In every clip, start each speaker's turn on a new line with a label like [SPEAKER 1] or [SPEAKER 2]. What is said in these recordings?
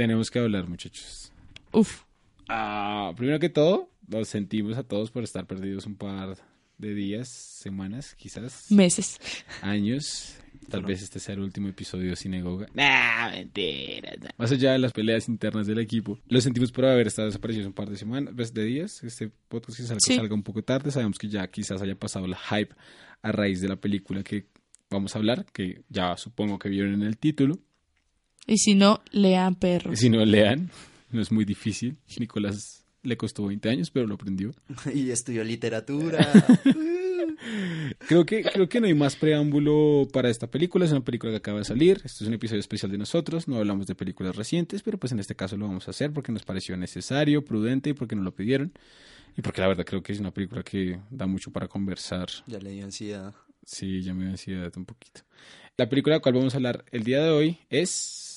[SPEAKER 1] Tenemos que hablar, muchachos.
[SPEAKER 2] Uf.
[SPEAKER 1] Ah, primero que todo, los sentimos a todos por estar perdidos un par de días, semanas, quizás.
[SPEAKER 2] Meses.
[SPEAKER 1] Años. Tal vez este sea el último episodio de Sinagoga. Nah, mentira. Más allá de las peleas internas del equipo, lo sentimos por haber estado desaparecidos un par de semanas, pues, de días. Este podcast quizás
[SPEAKER 2] Sí.
[SPEAKER 1] salga un poco tarde. Sabemos que ya quizás haya pasado la hype a raíz de la película que vamos a hablar, que ya supongo que vieron en el título.
[SPEAKER 2] Y si no, lean perros.
[SPEAKER 1] Si no lean, no es muy difícil. Nicolás le costó 20 años, pero lo aprendió.
[SPEAKER 3] Y estudió literatura.
[SPEAKER 1] Creo que, creo que no hay más preámbulo para esta película. Es una película que acaba de salir. Esto es un episodio especial de nosotros. No hablamos de películas recientes, pero pues en este caso lo vamos a hacer porque nos pareció necesario, prudente y porque nos lo pidieron. Y porque la verdad creo que es una película que da mucho para conversar.
[SPEAKER 3] ya le dio ansiedad.
[SPEAKER 1] Sí, ya me dio ansiedad un poquito. La película de la cual vamos a hablar el día de hoy es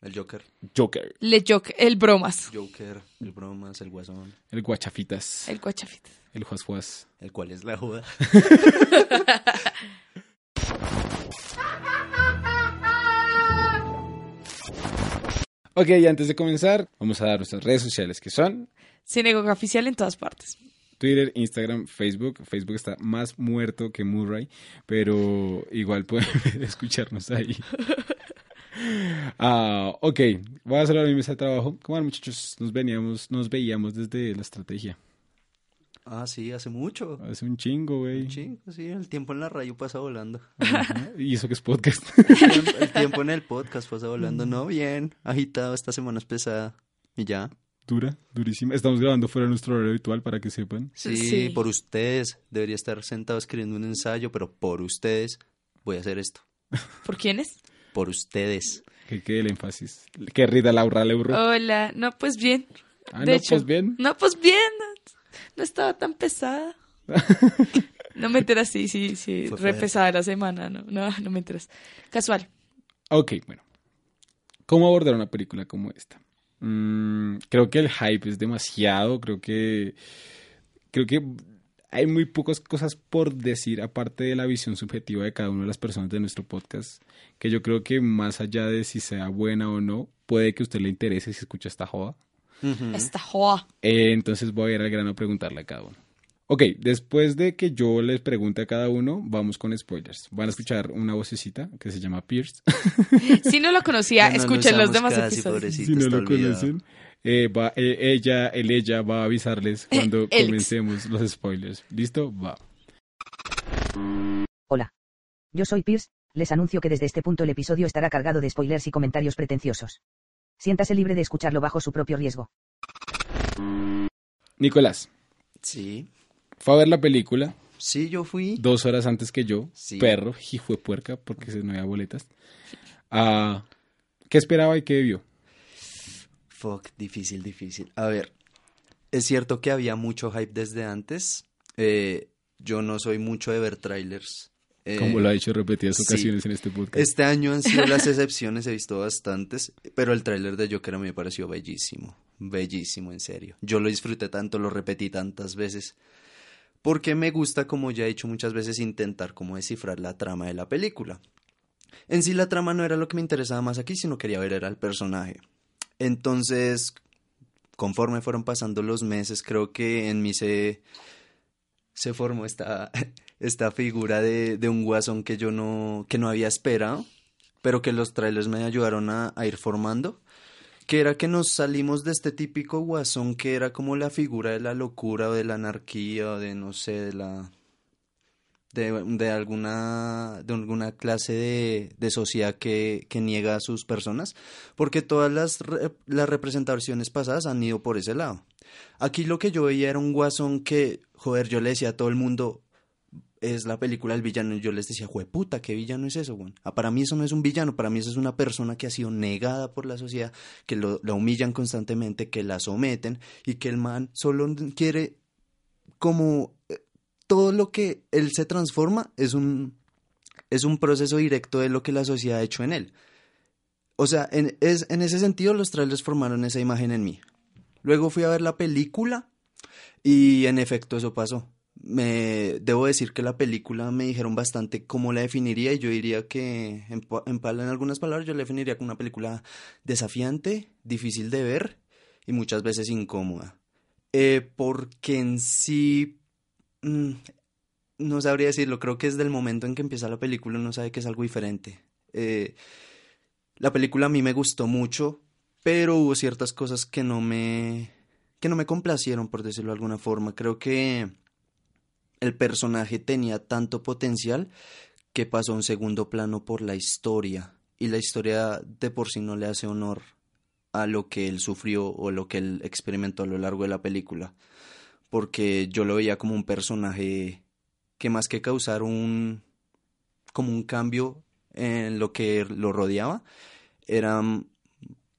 [SPEAKER 3] El Joker.
[SPEAKER 1] Joker,
[SPEAKER 2] Le joke, el bromas.
[SPEAKER 3] Joker, el bromas, el guasón,
[SPEAKER 1] el guachafitas,
[SPEAKER 2] El cuachafita.
[SPEAKER 1] el juasjuas.
[SPEAKER 3] el cual es la joda.
[SPEAKER 1] Ok, y antes de comenzar, vamos a dar nuestras redes sociales que son
[SPEAKER 2] Sinagoga oficial en todas partes.
[SPEAKER 1] Twitter, Instagram, Facebook. Facebook está más muerto que Murray, pero igual pueden escucharnos ahí. Ah, ok, voy a hacer ahora mi mesa de trabajo. ¿Cómo van, muchachos? Nos veníamos, nos veíamos desde la estrategia.
[SPEAKER 3] Ah, sí, hace mucho.
[SPEAKER 1] Hace un chingo, güey.
[SPEAKER 3] Un chingo, sí, el tiempo en la radio pasa volando.
[SPEAKER 1] Ajá, Y eso que es podcast.
[SPEAKER 3] el tiempo en el podcast pasa volando. No, bien, agitado, esta semana es pesada. Y ya.
[SPEAKER 1] Dura, durísima. Estamos grabando fuera de nuestro horario habitual para que sepan.
[SPEAKER 3] Sí,
[SPEAKER 2] Sí.
[SPEAKER 3] por ustedes. Debería estar sentado escribiendo un ensayo, pero por ustedes voy a hacer esto.
[SPEAKER 2] ¿Por quiénes?
[SPEAKER 3] Por ustedes.
[SPEAKER 1] Que quede el énfasis. Que rida Laura Leuro.
[SPEAKER 2] Hola. No, pues bien.
[SPEAKER 1] ah,
[SPEAKER 2] de
[SPEAKER 1] no,
[SPEAKER 2] hecho.
[SPEAKER 1] pues bien.
[SPEAKER 2] No, pues bien. No, no estaba tan pesada. No me enteras, sí, sí, sí.
[SPEAKER 3] Fue
[SPEAKER 2] Re pesada la semana. No, no, no me enteras. Casual.
[SPEAKER 1] Ok, bueno. ¿Cómo abordar una película como esta? Mm, creo que el hype es demasiado. Creo que. Creo que hay muy pocas cosas por decir, aparte de la visión subjetiva de cada una de las personas de nuestro podcast. Que yo creo que más allá de si sea buena o no, puede que a usted le interese si escucha esta joda.
[SPEAKER 2] Esta joa.
[SPEAKER 1] Eh, entonces voy a ir al grano a preguntarle a cada uno. Ok, después de que yo les pregunte a cada uno, vamos con spoilers. Van a escuchar una vocecita que se llama Pierce.
[SPEAKER 2] Si no lo conocía,
[SPEAKER 3] no
[SPEAKER 2] escuchen los demás
[SPEAKER 3] casi,
[SPEAKER 2] episodios.
[SPEAKER 1] si no lo
[SPEAKER 3] olvidado.
[SPEAKER 1] conocen, eh, va, eh, ella, el ella va a avisarles cuando comencemos los spoilers. ¿Listo? Va.
[SPEAKER 4] Hola. Yo soy Pierce, les anuncio que desde este punto el episodio estará cargado de spoilers y comentarios pretenciosos. Siéntase libre de escucharlo bajo su propio riesgo.
[SPEAKER 1] Nicolás,
[SPEAKER 3] Sí.
[SPEAKER 1] fue a ver la película
[SPEAKER 3] Sí, yo fui.
[SPEAKER 1] dos horas antes que yo.
[SPEAKER 3] Sí.
[SPEAKER 1] Perro, hijo de puerca, porque se no había boletas. Ah, ¿Qué esperaba y qué vio?
[SPEAKER 3] Fuck, difícil, difícil. A ver, es cierto que había mucho hype desde antes. Eh, yo no soy mucho de ver trailers. Eh,
[SPEAKER 1] Como lo ha dicho repetidas
[SPEAKER 3] sí.
[SPEAKER 1] ocasiones en este podcast.
[SPEAKER 3] Este año han sido las excepciones, he visto bastantes, pero el tráiler de Joker a mí me pareció bellísimo, bellísimo, en serio. Yo lo disfruté tanto, lo repetí tantas veces, porque me gusta, como ya he dicho muchas veces, intentar como descifrar la trama de la película. En sí la trama no era lo que me interesaba más aquí, sino quería ver era el personaje. Entonces, conforme fueron pasando los meses, creo que en mí se, se formó esta, esta figura de, de un guasón que yo no, que no había esperado, pero que los trailers me ayudaron a, a ir formando, que era que nos salimos de este típico guasón que era como la figura de la locura o de la anarquía o de no sé, de la de, de alguna de alguna clase de, de sociedad que, que niega a sus personas, porque todas las, las representaciones pasadas han ido por ese lado. Aquí lo que yo veía era un guasón que, joder, yo le decía a todo el mundo, es la película del villano, y yo les decía, puta, ¿qué villano es eso, güey? Ah, para mí eso no es un villano, para mí eso es una persona que ha sido negada por la sociedad, que lo, la humillan constantemente, que la someten, y que el man solo quiere como eh, todo lo que él se transforma es un es un proceso directo de lo que la sociedad ha hecho en él. O sea, en, es, en ese sentido los trailers formaron esa imagen en mí. Luego fui a ver la película y en efecto eso pasó. me debo decir que la película me dijeron bastante cómo la definiría y yo diría que en, en, en algunas palabras yo la definiría como una película desafiante, difícil de ver y muchas veces incómoda. Eh, porque en sí mm, no sabría decirlo, creo que desde el momento en que empieza la película uno sabe que es algo diferente. Eh, la película a mí me gustó mucho, pero hubo ciertas cosas que no me que no me complacieron por decirlo de alguna forma. Creo que el personaje tenía tanto potencial que pasó a un segundo plano por la historia y la historia de por sí no le hace honor a lo que él sufrió o lo que él experimentó a lo largo de la película porque yo lo veía como un personaje que más que causar un como un cambio en lo que lo rodeaba era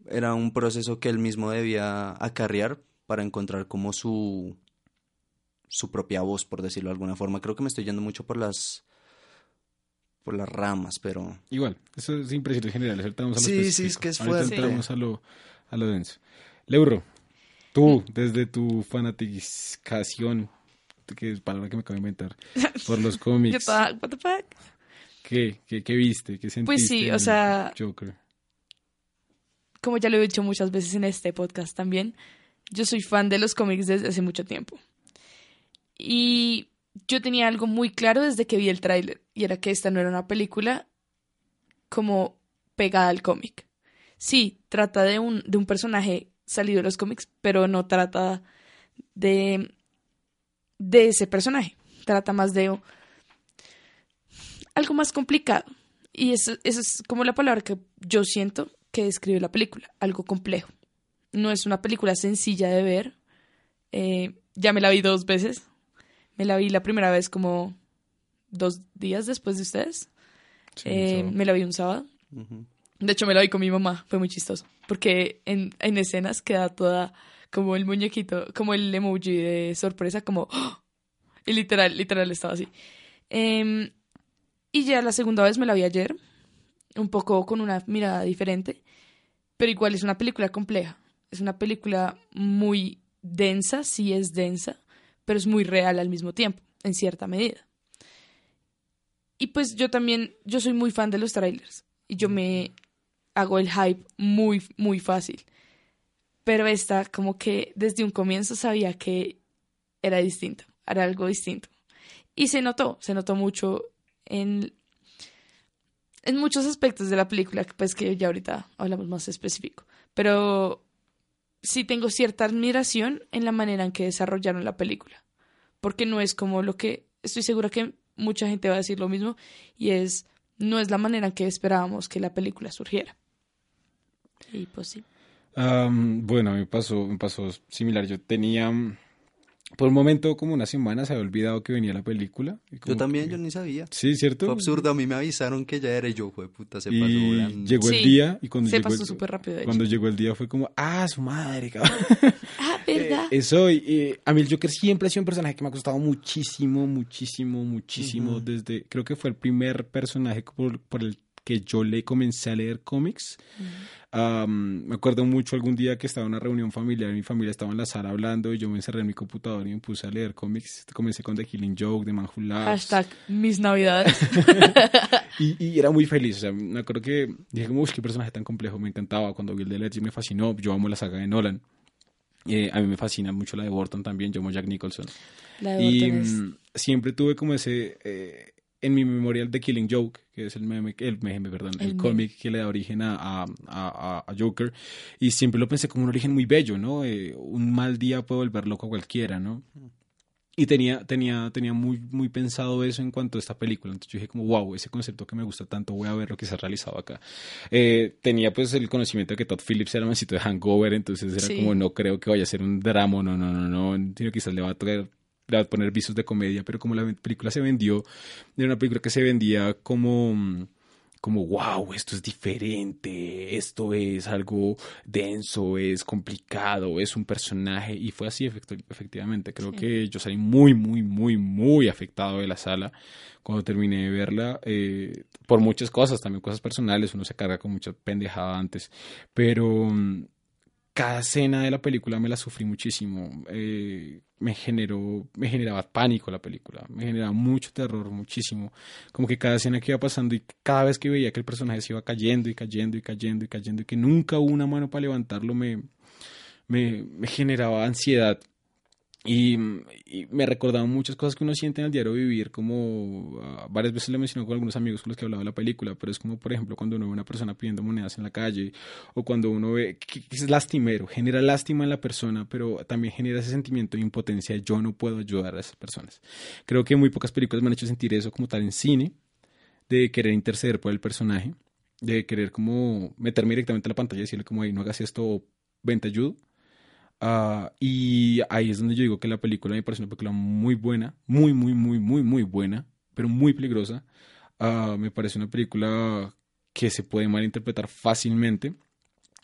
[SPEAKER 3] era un proceso que él mismo debía acarrear para encontrar como su su propia voz, por decirlo de alguna forma. Creo que me estoy yendo mucho por las por las ramas, pero
[SPEAKER 1] Igual, eso es impresiones generales. Ahorita vamos a lo
[SPEAKER 3] Sí, sí, es que es
[SPEAKER 1] Ahorita
[SPEAKER 3] fuerte.
[SPEAKER 1] a lo, a lo denso. Leuro, tú, desde tu fanaticación, que es palabra que me acabo de inventar, por los cómics,
[SPEAKER 2] toda, what the fuck?
[SPEAKER 1] ¿qué, qué, qué viste? ¿Qué sentiste?
[SPEAKER 2] Pues sí, o sea-
[SPEAKER 1] Joker.
[SPEAKER 2] como ya lo he dicho muchas veces en este podcast también, yo soy fan de los cómics desde hace mucho tiempo. Y yo tenía algo muy claro desde que vi el tráiler, y era que esta no era una película como pegada al cómic. Sí, trata de un, de un personaje salido de los cómics, pero no trata de, de ese personaje. Trata más de algo más complicado. Y eso, eso es como la palabra que yo siento que describe la película, algo complejo. No es una película sencilla de ver. Eh, ya me la vi dos veces. Me la vi la primera vez como dos días después de ustedes.
[SPEAKER 1] Sí,
[SPEAKER 2] Eh, me la vi un sábado. De hecho, me la vi con mi mamá. Fue muy chistoso. Porque en, en escenas queda toda como el muñequito, como el emoji de sorpresa, como... Y literal, literal estaba así. Em, y ya la segunda vez me la vi ayer. Un poco con una mirada diferente. Pero igual es una película compleja. Es una película muy densa, sí es densa, pero es muy real al mismo tiempo, en cierta medida. Y pues yo también, yo soy muy fan de los trailers. Y yo me hago el hype muy, muy fácil. Pero esta, como que desde un comienzo sabía que era distinto, era algo distinto. Y se notó, se notó mucho en, en muchos aspectos de la película, pues que ya ahorita hablamos más específico. Pero sí tengo cierta admiración en la manera en que desarrollaron la película. Porque no es como lo que, estoy segura que mucha gente va a decir lo mismo, y es, no es la manera en que esperábamos que la película surgiera. Y pues sí.
[SPEAKER 1] Am, bueno, me pasó, me pasó similar. Yo tenía, por un momento, como una semana, se había olvidado que venía la película. y como
[SPEAKER 3] Yo también,
[SPEAKER 1] que-
[SPEAKER 3] yo ni sabía.
[SPEAKER 1] Sí, ¿cierto?
[SPEAKER 3] Fue absurdo, a mí me avisaron que ya era y yo, fue puta, se pasó
[SPEAKER 1] Y
[SPEAKER 3] volando.
[SPEAKER 1] llegó el
[SPEAKER 2] Sí,
[SPEAKER 1] día y cuando
[SPEAKER 2] se
[SPEAKER 1] llegó
[SPEAKER 2] pasó
[SPEAKER 1] el,
[SPEAKER 2] súper rápido, de hecho.
[SPEAKER 1] cuando llegó el día fue como, ah, su madre, cabrón.
[SPEAKER 2] Ah, ¿verdad?
[SPEAKER 1] Eh, eso, eh, a mí el Joker siempre ha sido un personaje que me ha gustado muchísimo, muchísimo, muchísimo. Desde, creo que fue el primer personaje por, por el que yo le comencé a leer cómics. Am, me acuerdo mucho algún día que estaba en una reunión familiar, mi familia estaba en la sala hablando y yo me encerré en mi computador y me puse a leer cómics. Comencé con The Killing Joke, The Man Who Laughs.
[SPEAKER 2] Hashtag mis navidades.
[SPEAKER 1] Y, y era muy feliz, o sea, me acuerdo que dije como, qué personaje tan complejo, me encantaba, cuando vi el de Ledger me fascinó, yo amo la saga de Nolan, Eh, a mí me fascina mucho la de Burton también, yo amo Jack Nicholson,
[SPEAKER 2] La de
[SPEAKER 1] y
[SPEAKER 2] es-
[SPEAKER 1] mm, siempre tuve como ese, eh, en mi memorial de Killing Joke, que es el meme, el meme, perdón, el,
[SPEAKER 2] El
[SPEAKER 1] cómic que le da origen a, a, a- a Joker, y siempre lo pensé como un origen muy bello, ¿no? Eh, un mal día puede volver loco a cualquiera, ¿no? Y tenía, tenía, tenía muy, muy pensado eso en cuanto a esta película. Entonces yo dije como, wow, ese concepto que me gusta tanto, voy a ver lo que se ha realizado acá. Eh, tenía pues el conocimiento de que Todd Phillips era un sitio de hangover, entonces era
[SPEAKER 2] Sí.
[SPEAKER 1] como, no creo que vaya a ser un drama, no, no, no, no, sino quizás le va a va a poner visos de comedia, pero como la película se vendió, era una película que se vendía como, mm, como, wow, esto es diferente, esto es algo denso, es complicado, es un personaje, y fue así efectivamente. Creo
[SPEAKER 2] Sí.
[SPEAKER 1] que yo salí muy, muy, muy, muy afectado de la sala cuando terminé de verla, eh, por muchas cosas, también cosas personales, uno se carga con mucha pendejada antes, pero... cada escena de la película me la sufrí muchísimo. Eh, me generó, me generaba pánico la película, me generaba mucho terror, muchísimo. Como que cada escena que iba pasando y cada vez que veía que el personaje se iba cayendo y cayendo y cayendo y cayendo y que nunca hubo una mano para levantarlo me, me generaba ansiedad. Y, y me recordaba muchas cosas que uno siente en el diario vivir, como ah, varias veces le mencionó con algunos amigos con los que hablaba de la película, pero es como, por ejemplo, cuando uno ve a una persona pidiendo monedas en la calle, o cuando uno ve que, es lastimero, genera lástima en la persona, pero también genera ese sentimiento de impotencia, yo no puedo ayudar a esas personas. Creo que muy pocas películas me han hecho sentir eso como tal en cine, de querer interceder por el personaje, de querer como meterme directamente a la pantalla y decirle como, hey, no hagas esto, ven, te ayudo. Ah, y ahí es donde yo digo que la película me parece una película muy buena, muy, muy, muy, muy, muy buena, pero muy peligrosa. Ah, me parece una película que se puede malinterpretar fácilmente.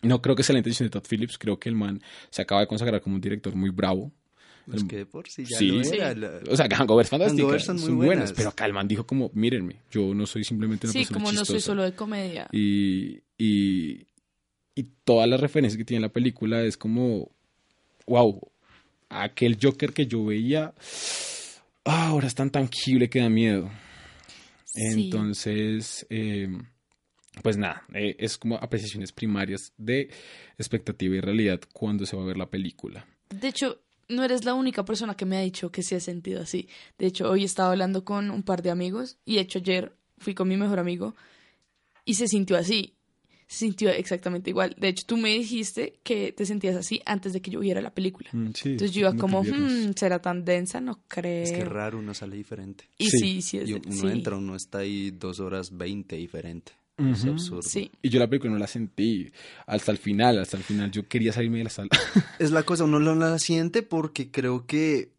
[SPEAKER 1] No creo que sea la intención de Todd Phillips, creo que el man se acaba de consagrar como un director muy bravo.
[SPEAKER 3] Es que de por sí ya
[SPEAKER 1] Sí.
[SPEAKER 3] lo
[SPEAKER 2] Sí.
[SPEAKER 3] era. la-
[SPEAKER 1] O sea, Hangover es fantástica,
[SPEAKER 3] Hangover son muy
[SPEAKER 1] buenas,
[SPEAKER 3] buenas.
[SPEAKER 1] pero acá el man dijo como, mírenme, yo no soy simplemente una
[SPEAKER 2] Sí,
[SPEAKER 1] persona
[SPEAKER 2] como no soy
[SPEAKER 1] chistosa".
[SPEAKER 2] solo de comedia.
[SPEAKER 1] y, y, y todas las referencias que tiene la película es como, wow, aquel Joker que yo veía, ah, ahora es tan tangible que da miedo.
[SPEAKER 2] Sí.
[SPEAKER 1] Entonces, eh, pues nada, eh, es como apreciaciones primarias de expectativa y realidad cuando se va a ver la película.
[SPEAKER 2] De hecho, no eres la única persona que me ha dicho que se ha sentido así. De hecho, hoy estaba hablando con un par de amigos y de hecho ayer fui con mi mejor amigo y se sintió así. Se sintió exactamente igual. De hecho, tú me dijiste que te sentías así antes de que yo viera la película.
[SPEAKER 1] Mm, sí,
[SPEAKER 2] Entonces yo iba como. "Hmm, ¿será tan densa? No creo.
[SPEAKER 3] Es que es raro, uno sale diferente.
[SPEAKER 2] Y
[SPEAKER 1] Sí.
[SPEAKER 2] sí, sí, es
[SPEAKER 3] Y uno
[SPEAKER 2] sí.
[SPEAKER 3] entra, uno está ahí dos horas veinte diferente. Es absurdo.
[SPEAKER 2] Sí.
[SPEAKER 1] Y yo la película no la sentí hasta el final, hasta el final yo quería salirme de la sala.
[SPEAKER 3] Es la cosa, uno no la siente porque creo que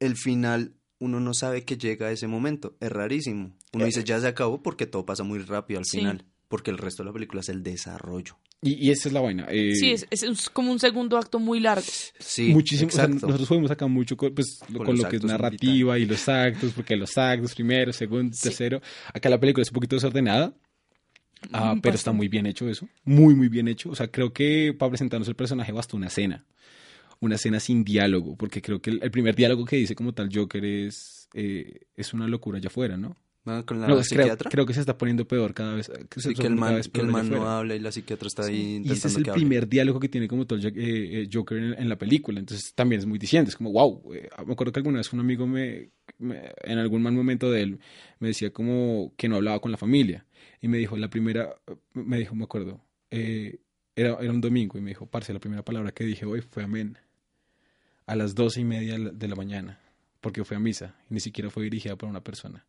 [SPEAKER 3] el final uno no sabe que llega a ese momento. Es rarísimo. Uno dice ya se acabó porque todo pasa muy rápido al
[SPEAKER 2] Sí.
[SPEAKER 3] final. Porque el resto de la película es el desarrollo.
[SPEAKER 1] Y, y esa es la vaina. eh,
[SPEAKER 2] Sí, es, como un segundo acto muy largo.
[SPEAKER 3] Sí,
[SPEAKER 1] muchísimo. o sea,
[SPEAKER 3] exacto.
[SPEAKER 1] nosotros podemos sacar mucho con, pues,
[SPEAKER 3] Con
[SPEAKER 1] lo que es narrativa y los actos, porque los actos, primero, segundo,
[SPEAKER 2] Sí.
[SPEAKER 1] tercero. Acá la película es un poquito desordenada, ah,
[SPEAKER 2] Mm,
[SPEAKER 1] pero está muy bien hecho eso. Muy, muy bien hecho. O sea, creo que para presentarnos el personaje basta una escena. Una escena sin diálogo, porque creo que el, el primer diálogo que dice como tal Joker es, eh, es una locura allá afuera, ¿no?
[SPEAKER 3] Con la
[SPEAKER 1] No, es- creo, que se está poniendo peor cada vez. Que se
[SPEAKER 3] Sí, que el man, que el no habla y la psiquiatra está ahí
[SPEAKER 1] Y ese es el
[SPEAKER 3] que hable.
[SPEAKER 1] primer diálogo que tiene como todo el eh, eh, Joker en, en la película. Entonces también es muy diciente. Es como, wow. eh, me acuerdo que alguna vez un amigo me, me- en algún mal momento de él, me decía como que no hablaba con la familia. Y me dijo, la primera, me dijo, me acuerdo, eh, era, era un domingo y me dijo, parce, la primera palabra que dije hoy fue amén. A las doce y media de la- de la mañana. Porque fue a misa. Y ni siquiera fue dirigida por una persona.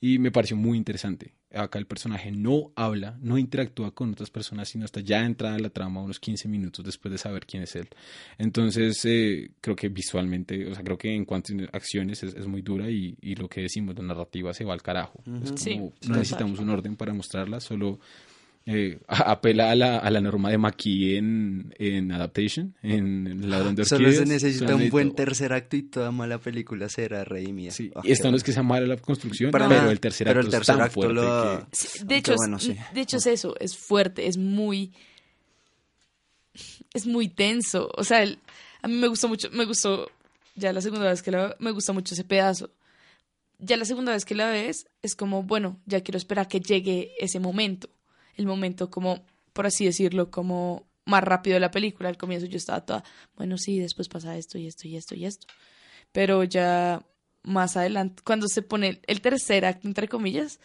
[SPEAKER 1] Y me pareció muy interesante. Acá el personaje no habla, no interactúa con otras personas, sino hasta ya entrada en la trama, unos 15 minutos después de saber quién es él. Entonces, eh, creo que visualmente, o sea, creo que en cuanto a acciones es, es muy dura y, y lo que decimos, la narrativa se va al carajo. Es como,
[SPEAKER 2] Sí,
[SPEAKER 1] no necesitamos un orden para mostrarla, solo eh, apela a la, a la norma de Maki en, en Adaptation, en El Ladrón de
[SPEAKER 3] Solo se necesita
[SPEAKER 1] Solo
[SPEAKER 3] un buen tercer acto y toda mala película será redimida.
[SPEAKER 1] Sí, y esto no es que sea mala la construcción,
[SPEAKER 3] Para
[SPEAKER 1] pero el tercer
[SPEAKER 3] pero
[SPEAKER 1] acto
[SPEAKER 3] el
[SPEAKER 1] es tan
[SPEAKER 3] acto
[SPEAKER 1] fuerte
[SPEAKER 3] lo-
[SPEAKER 1] que...
[SPEAKER 2] Sí, de hecho, es-
[SPEAKER 3] bueno, sí.
[SPEAKER 2] de hecho es eso, es fuerte, es muy, es muy tenso. O sea, el- a mí me gustó mucho, me gustó, ya la segunda vez que la veo, me gustó mucho ese pedazo. Ya la segunda vez que la ves, es como, bueno, ya quiero esperar que llegue ese momento. El momento como, por así decirlo, como más rápido de la película. Al comienzo yo estaba toda, bueno, sí, después pasa esto y esto y esto y esto. Pero ya más adelante, cuando se pone el tercer acto, entre comillas,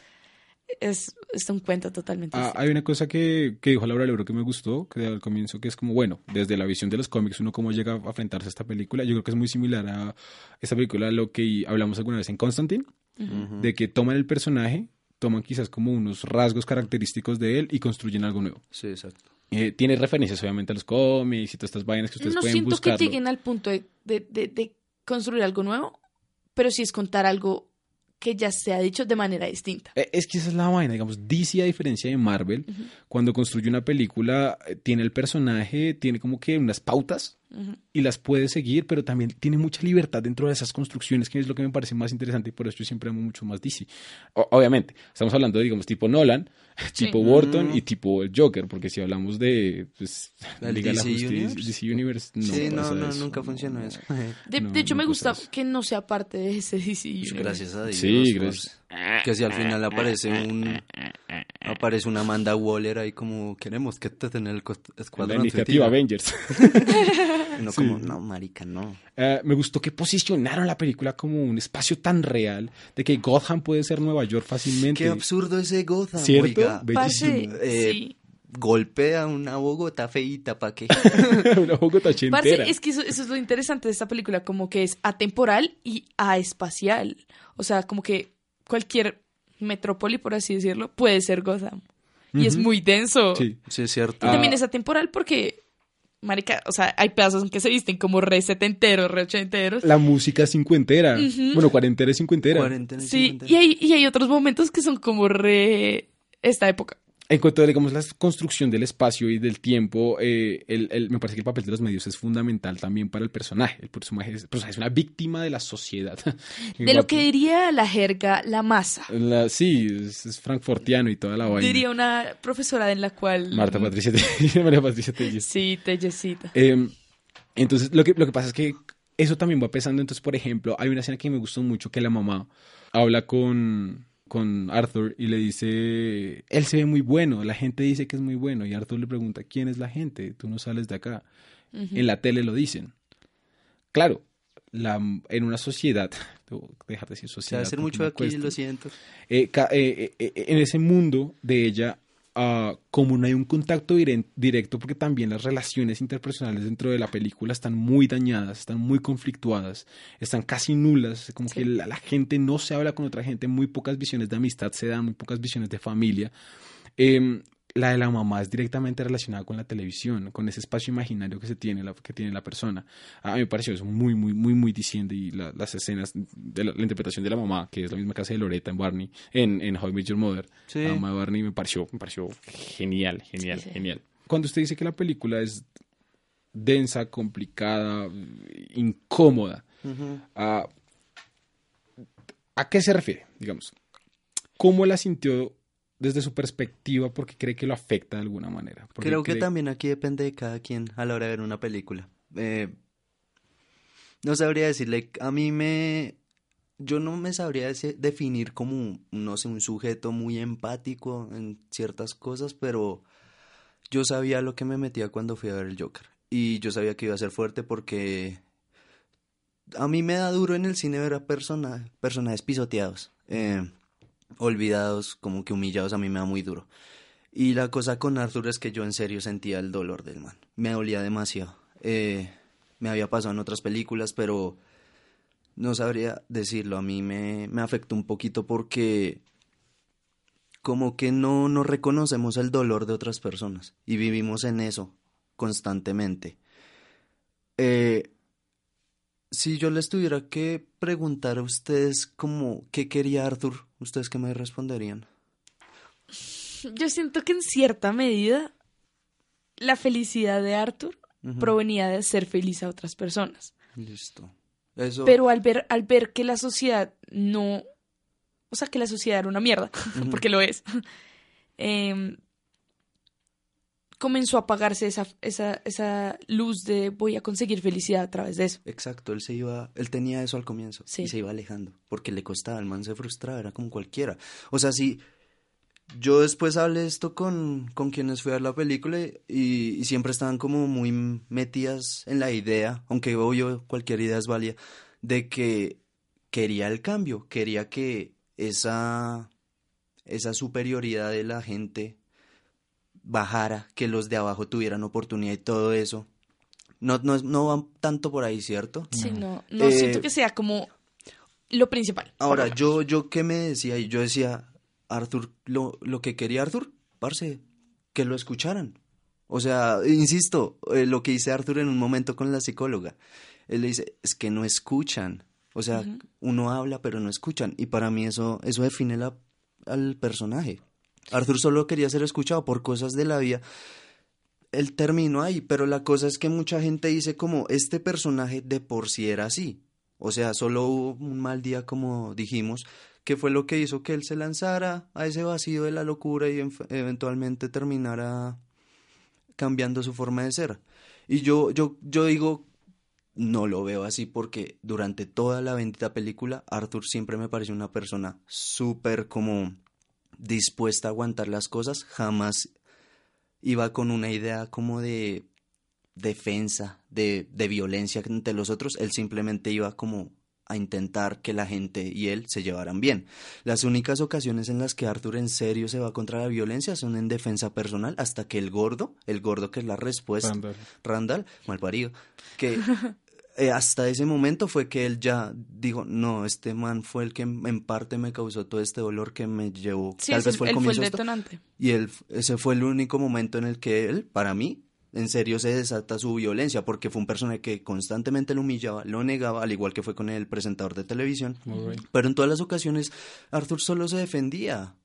[SPEAKER 2] es, es un cuento totalmente
[SPEAKER 1] Ah, hay una cosa que, que dijo Laura Lebro que me gustó, que al comienzo, que es como, bueno, desde la visión de los cómics, uno cómo llega a enfrentarse a esta película. Yo creo que es muy similar a esta película, a lo que hablamos alguna vez en Constantine, de que toman el personaje, toman quizás como unos rasgos característicos de él y construyen algo nuevo.
[SPEAKER 3] Sí, exacto.
[SPEAKER 1] Eh, tiene referencias obviamente a los cómics y todas estas vainas que ustedes
[SPEAKER 2] no
[SPEAKER 1] pueden
[SPEAKER 2] siento
[SPEAKER 1] buscar.
[SPEAKER 2] que lleguen al punto de, de- de- de construir algo nuevo, pero sí es contar algo que ya se ha dicho de manera distinta.
[SPEAKER 1] Eh, Es que esa es la vaina, digamos, DC a diferencia de Marvel, cuando construye una película, eh, tiene el personaje, tiene como que unas pautas y las puede seguir, pero también tiene mucha libertad dentro de esas construcciones, que es lo que me parece más interesante y por eso yo siempre amo mucho más DC. O- obviamente, estamos hablando de, digamos, tipo Nolan,
[SPEAKER 2] Sí.
[SPEAKER 1] tipo Burton
[SPEAKER 3] Mm.
[SPEAKER 1] y tipo el Joker, porque si hablamos de pues,
[SPEAKER 3] ¿El
[SPEAKER 1] Liga de la
[SPEAKER 3] DC
[SPEAKER 1] Justicia,
[SPEAKER 3] Universe?
[SPEAKER 1] DC Universe, no
[SPEAKER 3] sí, no,
[SPEAKER 1] pasa
[SPEAKER 3] no,
[SPEAKER 1] eso.
[SPEAKER 3] nunca funcionó eso.
[SPEAKER 2] De,
[SPEAKER 1] No,
[SPEAKER 2] de hecho,
[SPEAKER 1] no
[SPEAKER 2] me gusta
[SPEAKER 1] eso.
[SPEAKER 2] que no sea parte de ese DC.
[SPEAKER 3] Pues
[SPEAKER 2] Universe.
[SPEAKER 3] gracias a Dios.
[SPEAKER 1] Sí,
[SPEAKER 3] pues,
[SPEAKER 1] gracias.
[SPEAKER 3] Que si al final aparece un aparece una Amanda Waller ahí como queremos que te en el cost-
[SPEAKER 1] La
[SPEAKER 3] escuadrón
[SPEAKER 1] iniciativa
[SPEAKER 3] suicida".
[SPEAKER 1] Avengers.
[SPEAKER 3] No como, no, marica, no.
[SPEAKER 1] Eh, me gustó que posicionaron la película como un espacio tan real de que Gotham puede ser Nueva York fácilmente.
[SPEAKER 3] Qué absurdo ese Gotham,
[SPEAKER 1] ¿Cierto?
[SPEAKER 3] oiga.
[SPEAKER 1] Bellísimo.
[SPEAKER 3] Eh,
[SPEAKER 2] sí.
[SPEAKER 3] Golpea una Bogotá feíta, ¿pa' qué?
[SPEAKER 1] Una Bogotá ochentera.
[SPEAKER 2] Parce, es que eso, eso es lo interesante de esta película, como que es atemporal y aespacial. O sea, como que cualquier metrópoli, por así decirlo, puede ser Gotham. Y es muy denso.
[SPEAKER 1] Sí.
[SPEAKER 3] Sí, es cierto.
[SPEAKER 2] Y
[SPEAKER 1] Ah.
[SPEAKER 2] también es atemporal porque, marica, o sea, hay pedazos en que se visten como re setenteros, re ochenteros.
[SPEAKER 1] La música cincuentera. Bueno, cuarentera y cincuentera.
[SPEAKER 3] Cuarentena y
[SPEAKER 2] Sí,
[SPEAKER 3] cincuenta.
[SPEAKER 2] y hay, y hay otros momentos que son como re esta época.
[SPEAKER 1] En cuanto a digamos, la construcción del espacio y del tiempo, eh, el- el- me parece que el papel de los medios es fundamental también para el personaje. El personaje es, el personaje es una víctima de la sociedad.
[SPEAKER 2] De lo que diría la jerga, la masa.
[SPEAKER 1] La- sí, es, es frankfurtiano y toda la vaina.
[SPEAKER 2] Diría una profesora en la cual...
[SPEAKER 1] Marta Patricia Telles. María Patricia Telles.
[SPEAKER 2] Sí, Tellecita.
[SPEAKER 1] Eh, entonces, lo que, lo que pasa es que eso también va pesando. Entonces, por ejemplo, hay una escena que me gustó mucho que la mamá habla con, con Arthur y le dice, él se ve muy bueno, la gente dice que es muy bueno. Y Arthur le pregunta, ¿quién es la gente? Tú no sales de acá. En la tele lo dicen. Claro, la, en una sociedad, dejar de decir
[SPEAKER 3] Se va
[SPEAKER 1] sociedad.
[SPEAKER 3] a hacer mucho aquí,
[SPEAKER 1] cuesta.
[SPEAKER 3] lo siento.
[SPEAKER 1] Eh, eh, eh, eh, en ese mundo de ella, ah, como no hay un contacto directo, porque también las relaciones interpersonales dentro de la película están muy dañadas, están muy conflictuadas, están casi nulas, como
[SPEAKER 2] Sí.
[SPEAKER 1] que la, la gente no se habla con otra gente, muy pocas visiones de amistad se dan, muy pocas visiones de familia. Em, la de la mamá es directamente relacionada con la televisión, con ese espacio imaginario que se tiene, la, que tiene la persona. A mí me pareció eso muy, muy, muy, muy diciendo y la- las escenas de la, la interpretación de la mamá, que es la misma hace de Loretta en Barney, en, en How I Met Your Mother,
[SPEAKER 3] Sí.
[SPEAKER 1] la mamá de Barney me pareció, me pareció genial, genial,
[SPEAKER 2] Sí, sí.
[SPEAKER 1] genial. Cuando usted dice que la película es densa, complicada, incómoda. ¿a, ¿a qué se refiere? Digamos, ¿cómo la sintió desde su perspectiva porque cree que lo afecta de alguna manera?
[SPEAKER 3] Creo que
[SPEAKER 1] cree-
[SPEAKER 3] también aquí depende de cada quien a la hora de ver una película. Eh, no sabría decirle, a mí me... Yo no me sabría definir como, no sé, un sujeto muy empático en ciertas cosas, pero yo sabía lo que me metía cuando fui a ver el Joker. Y yo sabía que iba a ser fuerte porque a mí me da duro en el cine ver a persona- personajes pisoteados, eh, olvidados, como que humillados, a mí me da muy duro. Y la cosa con Arthur es que yo en serio sentía el dolor del man. Me dolía demasiado. Eh, me había pasado en otras películas, pero no sabría decirlo. A mí me, me afectó un poquito porque como que no, no reconocemos el dolor de otras personas y vivimos en eso constantemente. Eh, si yo les tuviera que preguntar a ustedes como qué quería Arthur, ¿ustedes qué me responderían?
[SPEAKER 2] Yo siento que en cierta medida la felicidad de Arthur provenía de ser feliz a otras personas.
[SPEAKER 3] Listo. Eso.
[SPEAKER 2] Pero al ver, al ver que la sociedad no, o sea, que la sociedad era una mierda, porque lo es, em, comenzó a apagarse esa, esa, esa luz de voy a conseguir felicidad a través de eso.
[SPEAKER 3] Exacto, él se iba, él tenía eso al comienzo
[SPEAKER 2] Sí.
[SPEAKER 3] y se iba alejando porque le costaba, el man se frustraba, era como cualquiera. O sea, si yo después hablé esto con, con quienes fui a ver la película y, y siempre estaban como muy metidas en la idea, aunque obvio cualquier idea es válida, de que quería el cambio, quería que esa, esa superioridad de la gente bajara, que los de abajo tuvieran oportunidad y todo eso. No, no, no van tanto por ahí, ¿cierto?
[SPEAKER 2] Sí, no, no
[SPEAKER 3] Eh,
[SPEAKER 2] siento que sea como lo principal.
[SPEAKER 3] Ahora, yo, yo qué me decía, y yo decía, Arthur, lo, lo que quería Arthur, parce, que lo escucharan. O sea, insisto, eh, lo que dice Arthur en un momento con la psicóloga. Él le dice, es que no escuchan. O sea, uno habla, pero no escuchan. Y para mí eso, eso define la, al personaje. Arthur solo quería ser escuchado por cosas de la vida. él terminó ahí, pero la cosa es que mucha gente dice como este personaje de por sí era así. O sea, solo hubo un mal día como dijimos, que fue lo que hizo que él se lanzara a ese vacío de la locura y eventualmente terminara cambiando su forma de ser. Y yo, yo, yo digo, no lo veo así porque durante toda la bendita película, Arthur siempre me pareció una persona súper como dispuesta a aguantar las cosas, jamás iba con una idea como de defensa, de, de violencia entre los otros, él simplemente iba como a intentar que la gente y él se llevaran bien. Las únicas ocasiones en las que Arthur en serio se va contra la violencia son en defensa personal, hasta que el gordo, el gordo que es la respuesta,
[SPEAKER 1] Randall.
[SPEAKER 3] Randall, malparido, que eh, hasta ese momento fue que él ya dijo, no, este man fue el que en parte me causó todo este dolor que me llevó,
[SPEAKER 2] Sí,
[SPEAKER 3] tal vez fue el
[SPEAKER 2] él fue el
[SPEAKER 3] comienzo de esto".
[SPEAKER 2] detonante.
[SPEAKER 3] Y él, ese fue el único momento en el que él, para mí, en serio se desata su violencia, porque fue un personaje que constantemente lo humillaba, lo negaba, al igual que fue con el presentador de televisión.
[SPEAKER 1] Muy bien.
[SPEAKER 3] Pero en todas las ocasiones, Arthur solo se defendía.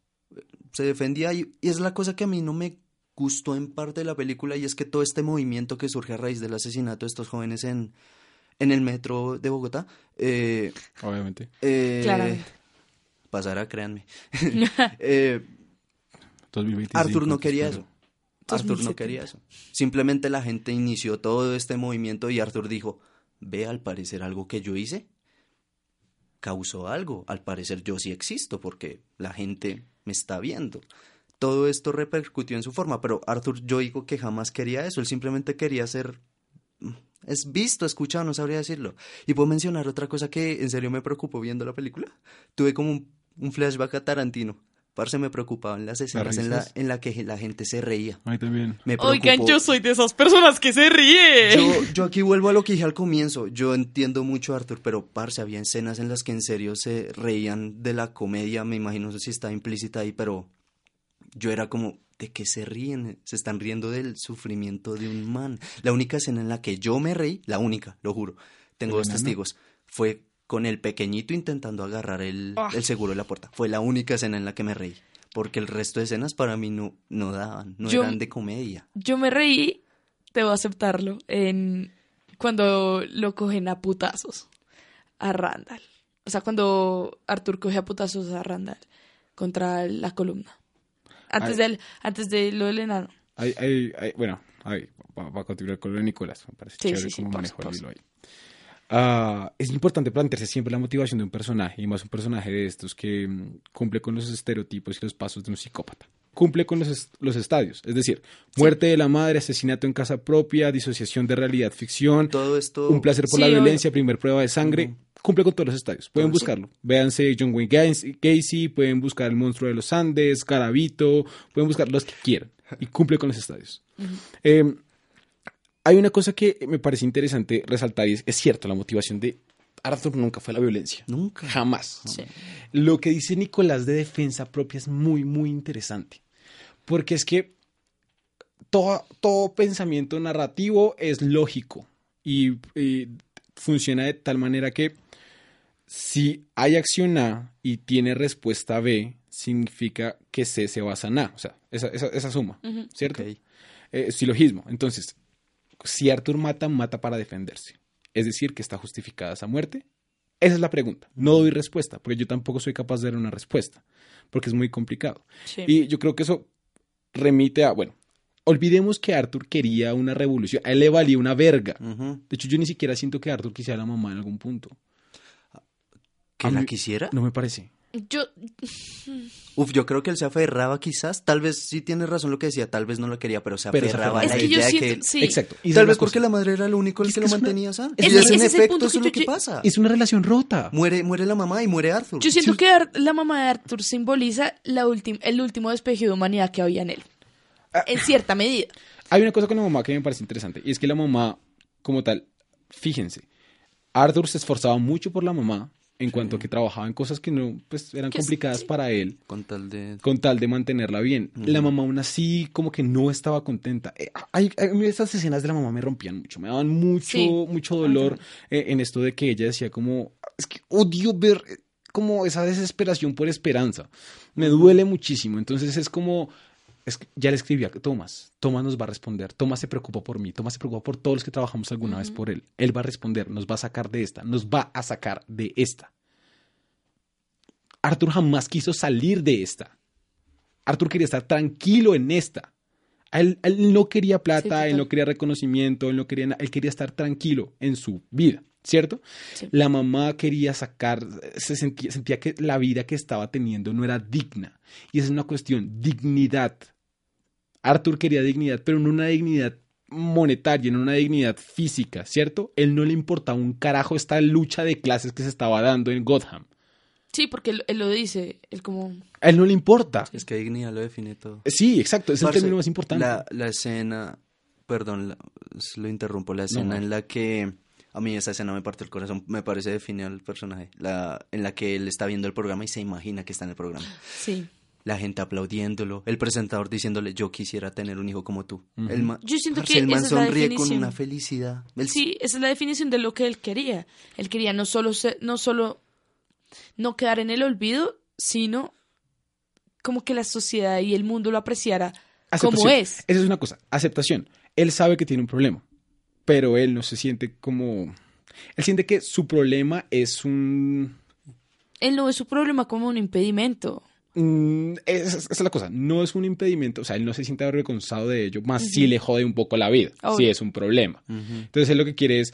[SPEAKER 3] Se defendía y, y es la cosa que a mí no me gustó en parte de la película y es que todo este movimiento que surge a raíz del asesinato de estos jóvenes en, en el metro de Bogotá, eh,
[SPEAKER 1] Obviamente.
[SPEAKER 3] eh,
[SPEAKER 2] Claramente.
[SPEAKER 3] pasará, créanme. Eh,
[SPEAKER 1] 2025,
[SPEAKER 3] Arthur no quería
[SPEAKER 1] espero.
[SPEAKER 3] eso. Arthur no
[SPEAKER 2] 2070.
[SPEAKER 3] quería eso. Simplemente la gente inició todo este movimiento y Arthur dijo, ve al parecer algo que yo hice causó algo. Al parecer yo sí existo porque la gente me está viendo. Todo esto repercutió en su forma, pero Arthur yo digo que jamás quería eso. Él simplemente quería ser es visto, escuchado, no sabría decirlo. Y puedo mencionar otra cosa que en serio me preocupó viendo la película. Tuve como un, un flashback a Tarantino. Parce, me preocupaban las escenas en la, en la que la gente se reía.
[SPEAKER 1] A mí también.
[SPEAKER 3] Me
[SPEAKER 2] Oigan, yo soy de esas personas que se ríe.
[SPEAKER 3] Yo, yo aquí vuelvo a lo que dije al comienzo. Yo entiendo mucho a Arthur, pero parce, había escenas en las que en serio se reían de la comedia. Me imagino no sé si está implícita ahí, pero yo era como, ¿de qué se ríen? Se están riendo del sufrimiento de un man. La única escena en la que yo me reí, la única, lo juro, tengo
[SPEAKER 1] ¿El
[SPEAKER 3] dos testigos, fue con el pequeñito intentando agarrar el,
[SPEAKER 2] Ah.
[SPEAKER 3] el seguro de la puerta. Fue la única escena en la que me reí. Porque el resto de escenas para mí no, no daban, no
[SPEAKER 2] Yo-
[SPEAKER 3] eran de comedia.
[SPEAKER 2] Yo me reí, debo aceptarlo, en cuando lo cogen a putazos a Randall. O sea, cuando Arthur coge a putazos a Randall contra la columna. Antes, del, antes de lo del enano.
[SPEAKER 1] Hay, hay, hay- bueno, ahí, va, va a continuar con lo de Nicolás. Me parece
[SPEAKER 2] Sí,
[SPEAKER 1] chévere
[SPEAKER 2] sí, sí,
[SPEAKER 1] cómo el hilo ahí. Ah, es importante plantearse siempre la motivación de un personaje, y más un personaje de estos que mm, cumple con los estereotipos y los pasos de un psicópata. Cumple con los, est- los estadios, es decir, muerte de la madre, asesinato en casa propia, disociación de realidad, ficción,
[SPEAKER 3] Todo esto...
[SPEAKER 1] un placer por
[SPEAKER 2] Sí,
[SPEAKER 1] la violencia, primer prueba de sangre. Cumple con todos los estadios. Pueden
[SPEAKER 3] sí.
[SPEAKER 1] buscarlo. Véanse John Wayne Casey, pueden buscar El monstruo de los Andes, Carabito, pueden buscar los que quieran. Y cumple con los estadios. Eh, hay una cosa que me parece interesante resaltar y es, es cierto, la motivación de Arthur nunca fue la violencia.
[SPEAKER 3] Nunca.
[SPEAKER 1] Jamás.
[SPEAKER 2] Sí.
[SPEAKER 1] Lo que dice Nicolás de defensa propia es muy, muy interesante. Porque es que todo, todo pensamiento narrativo es lógico y, y funciona de tal manera que si hay acción A y tiene respuesta B, significa que C se basa en A. O sea, esa, esa, esa suma. ¿cierto? Eh, silogismo. Entonces, si Arthur mata, mata para defenderse. Es decir, que está justificada esa muerte. Esa es la pregunta. No doy respuesta, porque yo tampoco soy capaz de dar una respuesta, porque es muy complicado.
[SPEAKER 2] Sí.
[SPEAKER 1] Y yo creo que eso remite a, bueno, olvidemos que Arthur quería una revolución. A él le valía una verga. De hecho, yo ni siquiera siento que Arthur quisiera a la mamá en algún punto.
[SPEAKER 3] ¿Que la quisiera?
[SPEAKER 1] No me parece.
[SPEAKER 2] Yo,
[SPEAKER 3] Uf, yo creo que él se aferraba quizás, tal vez sí tiene razón lo que decía, tal vez no lo quería, pero se
[SPEAKER 1] Pero se
[SPEAKER 3] aferraba a la
[SPEAKER 2] es que
[SPEAKER 3] idea
[SPEAKER 2] siento,
[SPEAKER 3] que...
[SPEAKER 2] sí.
[SPEAKER 1] Exacto. Y
[SPEAKER 3] Tal vez porque la madre era el único el
[SPEAKER 1] Es
[SPEAKER 3] que
[SPEAKER 1] que
[SPEAKER 3] lo mantenía sano.
[SPEAKER 2] Es
[SPEAKER 3] y es en efecto
[SPEAKER 2] punto
[SPEAKER 3] eso es lo que
[SPEAKER 2] yo-
[SPEAKER 3] pasa.
[SPEAKER 1] Es una relación rota.
[SPEAKER 3] Muere, muere la mamá y muere Arthur.
[SPEAKER 2] Yo siento
[SPEAKER 1] Sí.
[SPEAKER 2] que Ar- la mamá de Arthur simboliza la ultim- el último despeje de humanidad que había en él.
[SPEAKER 1] Ah.
[SPEAKER 2] En cierta medida.
[SPEAKER 1] Hay una cosa con la mamá que me parece interesante, y es que la mamá, como tal, fíjense, Arthur se esforzaba mucho por la mamá en cuanto a que trabajaba en cosas que no, pues, eran complicadas
[SPEAKER 2] sí.
[SPEAKER 1] para él,
[SPEAKER 3] Con tal de...
[SPEAKER 1] con tal de mantenerla bien. La mamá aún así como que no estaba contenta. Eh, hay, hay- a mí esas escenas de la mamá me rompían mucho, me daban mucho,
[SPEAKER 2] Sí.
[SPEAKER 1] mucho dolor eh, en esto de que ella decía como, es que odio ver eh, como esa desesperación por esperanza. Me duele muchísimo. Entonces es como, es ya le escribí a Tomás. Tomás nos va a responder. Tomás se preocupa por mí. Tomás se preocupa por todos los que trabajamos alguna vez por él. Él va a responder, nos va a sacar de esta, nos va a sacar de esta. Arthur jamás quiso salir de esta. Arthur quería estar tranquilo en esta. Él, él no quería plata,
[SPEAKER 2] Sí,
[SPEAKER 1] él no quería reconocimiento, él no quería, él quería estar tranquilo en su vida, ¿cierto?
[SPEAKER 2] Sí.
[SPEAKER 1] La mamá quería sacar, se sentía, sentía que la vida que estaba teniendo no era digna. Y esa es una cuestión, dignidad. Arthur quería dignidad, pero no una dignidad monetaria, no una dignidad física, ¿cierto? Él no le importaba un carajo esta lucha de clases que se estaba dando en Gotham.
[SPEAKER 2] Sí, porque él, él lo dice, él como...
[SPEAKER 1] A él no le importa.
[SPEAKER 3] Es que dignidad lo define todo.
[SPEAKER 1] Sí, exacto, es el término más importante.
[SPEAKER 3] La, la escena, perdón, la- lo interrumpo, la escena
[SPEAKER 1] no.
[SPEAKER 3] en la que, a mí esa escena me parte el corazón, me parece define al personaje, la, en la que él está viendo el programa y se imagina que está en el programa.
[SPEAKER 2] Sí.
[SPEAKER 3] La gente aplaudiéndolo, el presentador diciéndole, yo quisiera tener un hijo como tú. el man,
[SPEAKER 2] Yo siento que
[SPEAKER 3] el man
[SPEAKER 2] esa es la
[SPEAKER 3] sonríe con una felicidad.
[SPEAKER 2] Sí, esa es la definición de lo que él quería. Él quería no solo ser- no solo no quedar en el olvido, sino como que la sociedad y el mundo lo apreciara como
[SPEAKER 1] Aceptación.
[SPEAKER 2] es.
[SPEAKER 1] Esa es una cosa, aceptación. Él sabe que tiene un problema, pero él no se siente como... Él siente que su problema es un...
[SPEAKER 2] Él no ve su problema como un impedimento.
[SPEAKER 1] Mm, esa, esa es la cosa, no es un impedimento, o sea, él no se siente avergonzado de ello, más si le jode un poco la vida, si es un problema.
[SPEAKER 3] Ujú.
[SPEAKER 1] Entonces él lo que quiere es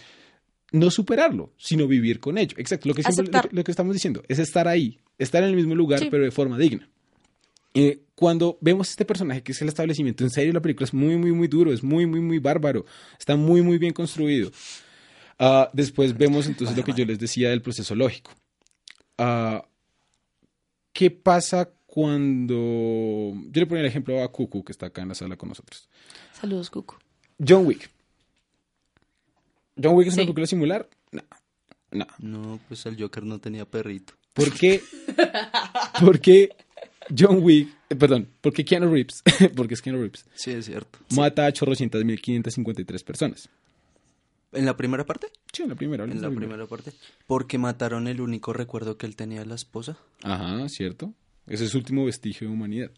[SPEAKER 1] no superarlo, sino vivir con ello. Exacto, lo que, siempre, lo, que- lo que estamos diciendo es estar ahí, estar en el mismo lugar,
[SPEAKER 2] Sí.
[SPEAKER 1] pero de forma digna. Eh, cuando vemos este personaje que es el establecimiento, en serio la película es muy, muy, muy duro, es muy, muy, muy bárbaro, está muy, muy bien construido. Ah, después vemos entonces lo que yo les decía del proceso lógico. Ah, ¿Qué pasa cuando... Yo le ponía el ejemplo a Cucu, que está acá en la sala con nosotros.
[SPEAKER 2] Saludos, Cuco.
[SPEAKER 1] John Wick. ¿John Wick es una película similar? No. No.
[SPEAKER 3] No, pues el Joker no tenía perrito.
[SPEAKER 1] ¿Por qué? Porque John Wick, eh, perdón, porque Keanu Reeves, porque es Keanu Reeves,
[SPEAKER 3] Sí, es cierto.
[SPEAKER 1] mata a chorrocientas mil quinientas cincuenta y tres personas.
[SPEAKER 3] ¿En la primera parte?
[SPEAKER 1] Sí, en la primera.
[SPEAKER 3] En la primera parte. Porque mataron el único recuerdo que él tenía de la esposa.
[SPEAKER 1] Ajá, cierto. Ese es su último vestigio de humanidad.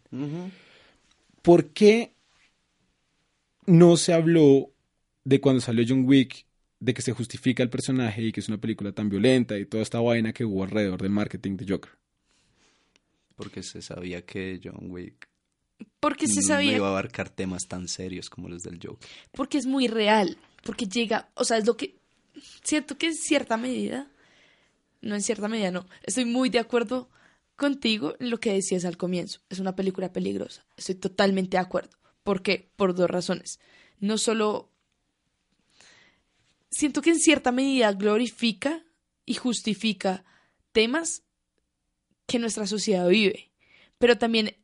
[SPEAKER 1] ¿Por qué no se habló de cuando salió John Wick, de que se justifica el personaje y que es una película tan violenta y toda esta vaina que hubo alrededor del marketing de Joker?
[SPEAKER 3] Porque se sabía que John Wick
[SPEAKER 2] Porque se
[SPEAKER 3] no
[SPEAKER 2] sabía,
[SPEAKER 3] iba a abarcar temas tan serios como los del Joker.
[SPEAKER 2] porque es muy real, porque llega, o sea, es lo que siento que en cierta medida, no en cierta medida, no, estoy muy de acuerdo contigo en lo que decías al comienzo. Es una película peligrosa, estoy totalmente de acuerdo. ¿Por qué? Por dos razones. No solo siento que en cierta medida glorifica y justifica temas que nuestra sociedad vive, pero también,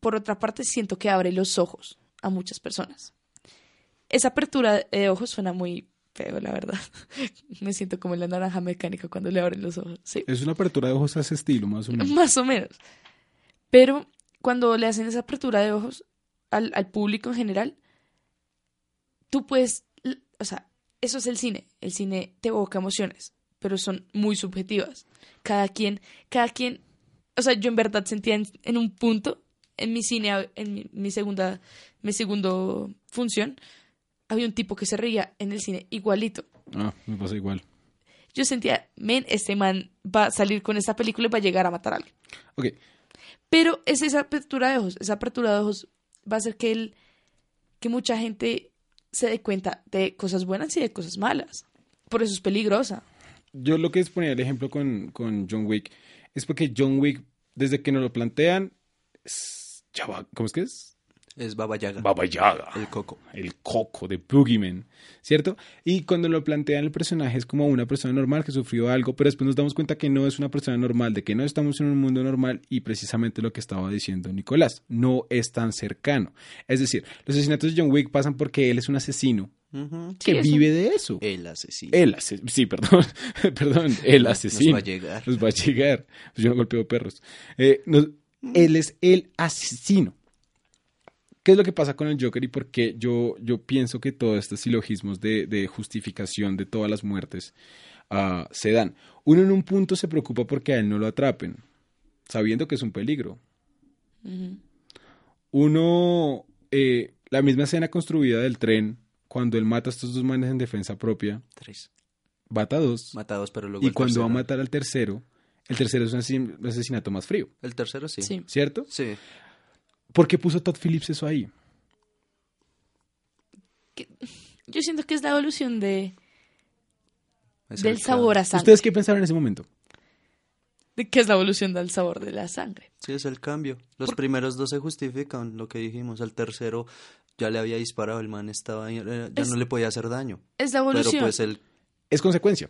[SPEAKER 2] por otra parte, siento que abre los ojos a muchas personas. Esa apertura de ojos suena muy feo, la verdad. Me siento como en la naranja mecánica cuando le abren los ojos. Sí,
[SPEAKER 1] Es una apertura de ojos a ese estilo, más o menos.
[SPEAKER 2] más o menos. Pero cuando le hacen esa apertura de ojos al, al público en general, tú puedes, o sea, eso es el cine. El cine te evoca emociones, pero son muy subjetivas. Cada quien, cada quien, o sea, yo en verdad sentía en, en un punto, en mi cine, en mi, mi segunda, mi segundo función, había un tipo que se reía en el cine igualito.
[SPEAKER 1] Ah, me pasa igual.
[SPEAKER 2] Yo sentía, men, este man va a salir con esta película y va a llegar a matar a alguien.
[SPEAKER 1] Ok,
[SPEAKER 2] Pero es esa apertura de ojos, esa apertura de ojos va a hacer que el, que mucha gente se dé cuenta de cosas buenas y de cosas malas. Por eso es peligrosa.
[SPEAKER 1] yo lo que es poner el ejemplo con, con John Wick es porque John Wick, desde que nos lo plantean, es- ya va- ¿cómo es que es?
[SPEAKER 3] Es Baba Yaga.
[SPEAKER 1] Baba Yaga.
[SPEAKER 3] El coco.
[SPEAKER 1] el coco de Boogeyman, ¿cierto? Y cuando lo plantean el personaje es como una persona normal que sufrió algo, pero después nos damos cuenta que no es una persona normal, de que no estamos en un mundo normal y precisamente lo que estaba diciendo Nicolás, no es tan cercano. Es decir, los asesinatos de John Wick pasan porque él es un asesino que vive de eso.
[SPEAKER 3] El asesino.
[SPEAKER 1] El asesino, sí, perdón, perdón, el asesino.
[SPEAKER 3] Nos va a llegar.
[SPEAKER 1] Nos va a llegar. Pues yo no golpeo perros. Eh, nos- él es el asesino. ¿Qué es lo que pasa con el Joker y por qué yo, yo pienso que todos estos silogismos de, de justificación de todas las muertes ah, se dan? Uno en un punto se preocupa porque a él no lo atrapen, sabiendo que es un peligro. Uno, eh, la misma escena construida del tren, cuando él mata a estos dos manes en defensa propia,
[SPEAKER 3] Tres.
[SPEAKER 1] mata a dos.
[SPEAKER 3] Matados, pero luego
[SPEAKER 1] y cuando va a matar al tercero, el tercero es un asesinato más frío,
[SPEAKER 3] El tercero sí.
[SPEAKER 2] Sí.
[SPEAKER 1] ¿cierto?
[SPEAKER 3] Sí.
[SPEAKER 1] ¿Por qué puso Todd Phillips eso ahí?
[SPEAKER 2] Yo siento que es la evolución de,
[SPEAKER 3] Es
[SPEAKER 2] del
[SPEAKER 3] el
[SPEAKER 2] sabor a sangre.
[SPEAKER 1] ¿Ustedes qué pensaron en ese momento?
[SPEAKER 2] ¿De qué es la evolución del sabor de la sangre?
[SPEAKER 3] Sí, es el cambio. Los
[SPEAKER 2] Por-
[SPEAKER 3] primeros dos se justifican, lo que dijimos. Al tercero ya le había disparado, el man estaba ahí, eh, ya
[SPEAKER 2] Es-
[SPEAKER 3] no le podía hacer daño.
[SPEAKER 2] Es la
[SPEAKER 3] Pero
[SPEAKER 2] evolución.
[SPEAKER 3] pues él...
[SPEAKER 1] Es consecuencia.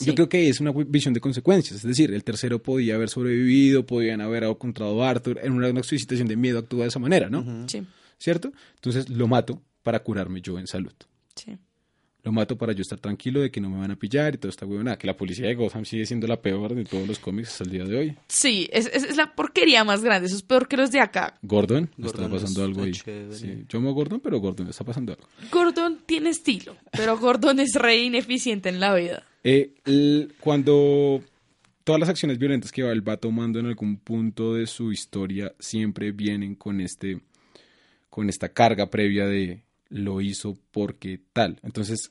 [SPEAKER 2] Sí.
[SPEAKER 1] Yo creo que es una visión de consecuencias. Es decir, el tercero podía haber sobrevivido, podían haber encontrado a Arthur. En una, una situación de miedo actúa de esa manera, ¿no?
[SPEAKER 2] Sí,
[SPEAKER 1] ¿Cierto? Entonces lo mato para curarme yo en salud.
[SPEAKER 2] sí.
[SPEAKER 1] Lo mato para yo estar tranquilo de que no me van a pillar y todo está huevonada. Que la policía de Gotham sigue siendo la peor de todos los cómics hasta el día de hoy.
[SPEAKER 2] Sí, es, es- es la porquería más grande. Eso es peor que los de acá.
[SPEAKER 1] Gordon, le está
[SPEAKER 3] Gordon
[SPEAKER 1] pasando
[SPEAKER 3] es
[SPEAKER 1] algo ahí. Sí, yo amo a Gordon, pero Gordon le está pasando algo.
[SPEAKER 2] Gordon tiene estilo, pero Gordon es re ineficiente en la vida.
[SPEAKER 1] Eh, cuando todas las acciones violentas que él va tomando en algún punto de su historia siempre vienen con este con esta carga previa de lo hizo porque tal. Entonces,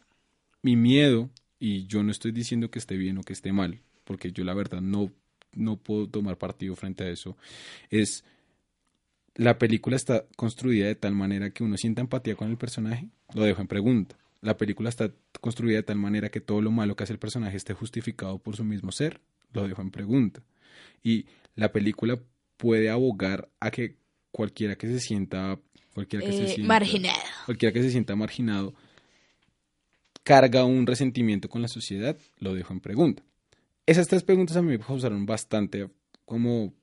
[SPEAKER 1] mi miedo, y yo no estoy diciendo que esté bien o que esté mal, porque yo la verdad no, no puedo tomar partido frente a eso, es la película está construida de tal manera que uno sienta empatía con el personaje, lo dejo en pregunta. La película está construida de tal manera que todo lo malo que hace el personaje esté justificado por su mismo ser, lo dejo en pregunta. Y la película puede abogar a que cualquiera que se sienta cualquiera que se
[SPEAKER 2] Eh,
[SPEAKER 1] sienta
[SPEAKER 2] marginado.
[SPEAKER 1] cualquiera que se sienta marginado carga un resentimiento con la sociedad, lo dejo en pregunta. Esas tres preguntas a mí me causaron bastante como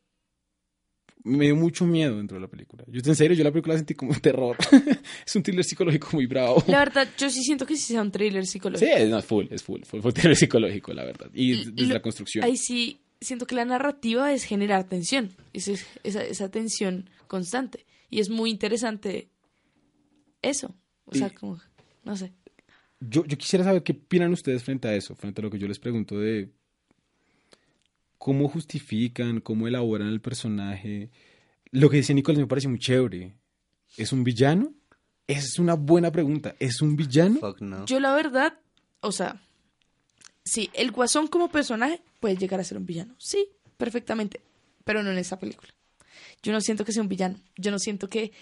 [SPEAKER 1] me dio mucho miedo dentro de la película. Yo en serio, yo la película la sentí como un terror. es un thriller psicológico muy bravo.
[SPEAKER 2] La verdad, yo sí siento que sí sea un thriller
[SPEAKER 1] Sí,
[SPEAKER 2] psicológico.
[SPEAKER 1] es, no, es full, es full, full, full thriller psicológico, la verdad. Y
[SPEAKER 2] L-
[SPEAKER 1] desde la construcción.
[SPEAKER 2] Ahí sí siento que la narrativa es generar tensión. Esa, esa, esa tensión constante. Y es muy interesante eso. O sea,
[SPEAKER 1] Y-
[SPEAKER 2] como, no sé.
[SPEAKER 1] Yo, yo quisiera saber qué opinan ustedes frente a eso, frente a lo que yo les pregunto de cómo justifican, cómo elaboran el personaje. Lo que dice Nicolás me parece muy chévere. ¿Es un villano? Esa es una buena pregunta. ¿Es un villano?
[SPEAKER 3] Fuck no.
[SPEAKER 2] Yo la verdad, o sea, sí, el guasón como personaje puede llegar a ser un villano. Sí, perfectamente. Pero no en esta película. Yo no siento que sea un villano. Yo no siento que...